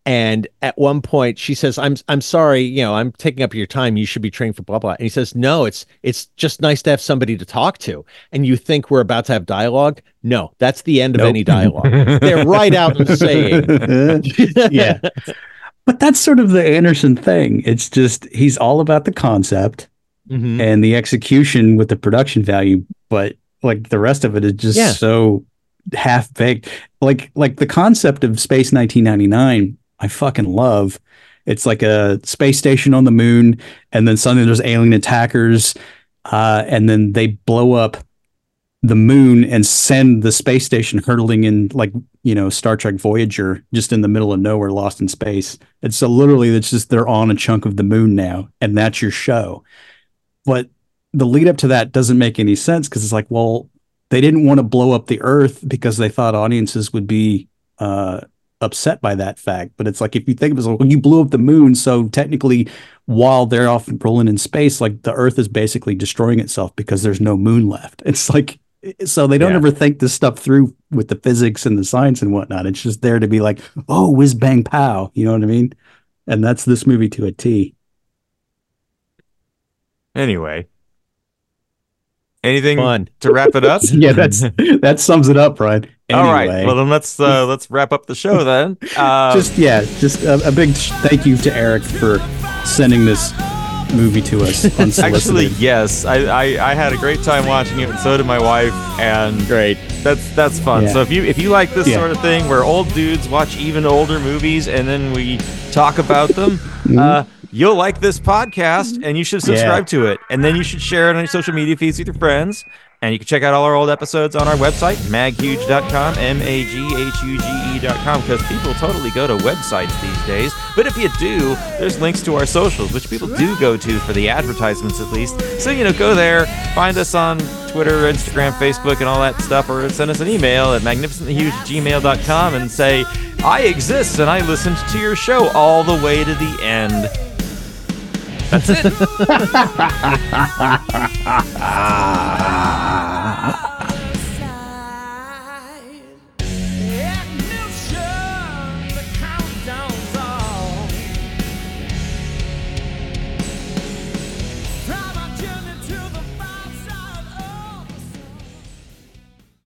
And at one point she says, I'm I'm sorry, you know, I'm taking up your time. You should be training for blah blah. And he says, No, it's it's just nice to have somebody to talk to. And you think we're about to have dialogue? No, that's the end of Nope. any dialogue. They're right out and saying yeah. But that's sort of the Anderson thing. It's just he's all about the concept Mhm. and the execution with the production value, but like the rest of it is just Yeah. so half baked. Like like the concept of Space 1999, I fucking love. It's like a space station on the moon, and then suddenly there's alien attackers, uh, and then they blow up the moon and send the space station hurtling in like you know Star Trek Voyager just in the middle of nowhere lost in space. It's so literally it's just they're on a chunk of the moon now and that's your show. But the lead up to that doesn't make any sense because it's like, well, they didn't want to blow up the earth because they thought audiences would be uh upset by that fact. But it's like if you think of it, like, well, you blew up the moon, so technically while they're off rolling in space, like the earth is basically destroying itself because there's no moon left. It's like so they don't Yeah. ever think this stuff through with the physics and the science and whatnot. It's just there to be like, oh, whiz bang pow. You know what I mean? And that's this movie to a T. Anyway. Anything Fun. to wrap it up? yeah, that's that sums it up, Brian. Anyway, All right. Well, then let's uh, let's wrap up the show then. Uh, just yeah, just a, a big thank you to Eric for sending this movie to us. Actually, yes, I, I I had a great time watching it, and so did my wife. And Great. that's that's fun. Yeah. So if you if you like this Yeah. sort of thing, where old dudes watch even older movies and then we talk about them, Mm-hmm. uh, you'll like this podcast, mm-hmm. and you should subscribe to it, and then you should share it on your social media feeds with your friends. And you can check out all our old episodes on our website, maghuge.com, M A G H U G E.com, because people totally go to websites these days. But if you do, there's links to our socials, which people do go to for the advertisements at least. So, you know, go there, find us on Twitter, Instagram, Facebook, and all that stuff, or send us an email at magnificentlyhuge@gmail.com and say, I exist and I listened to your show all the way to the end. That's it.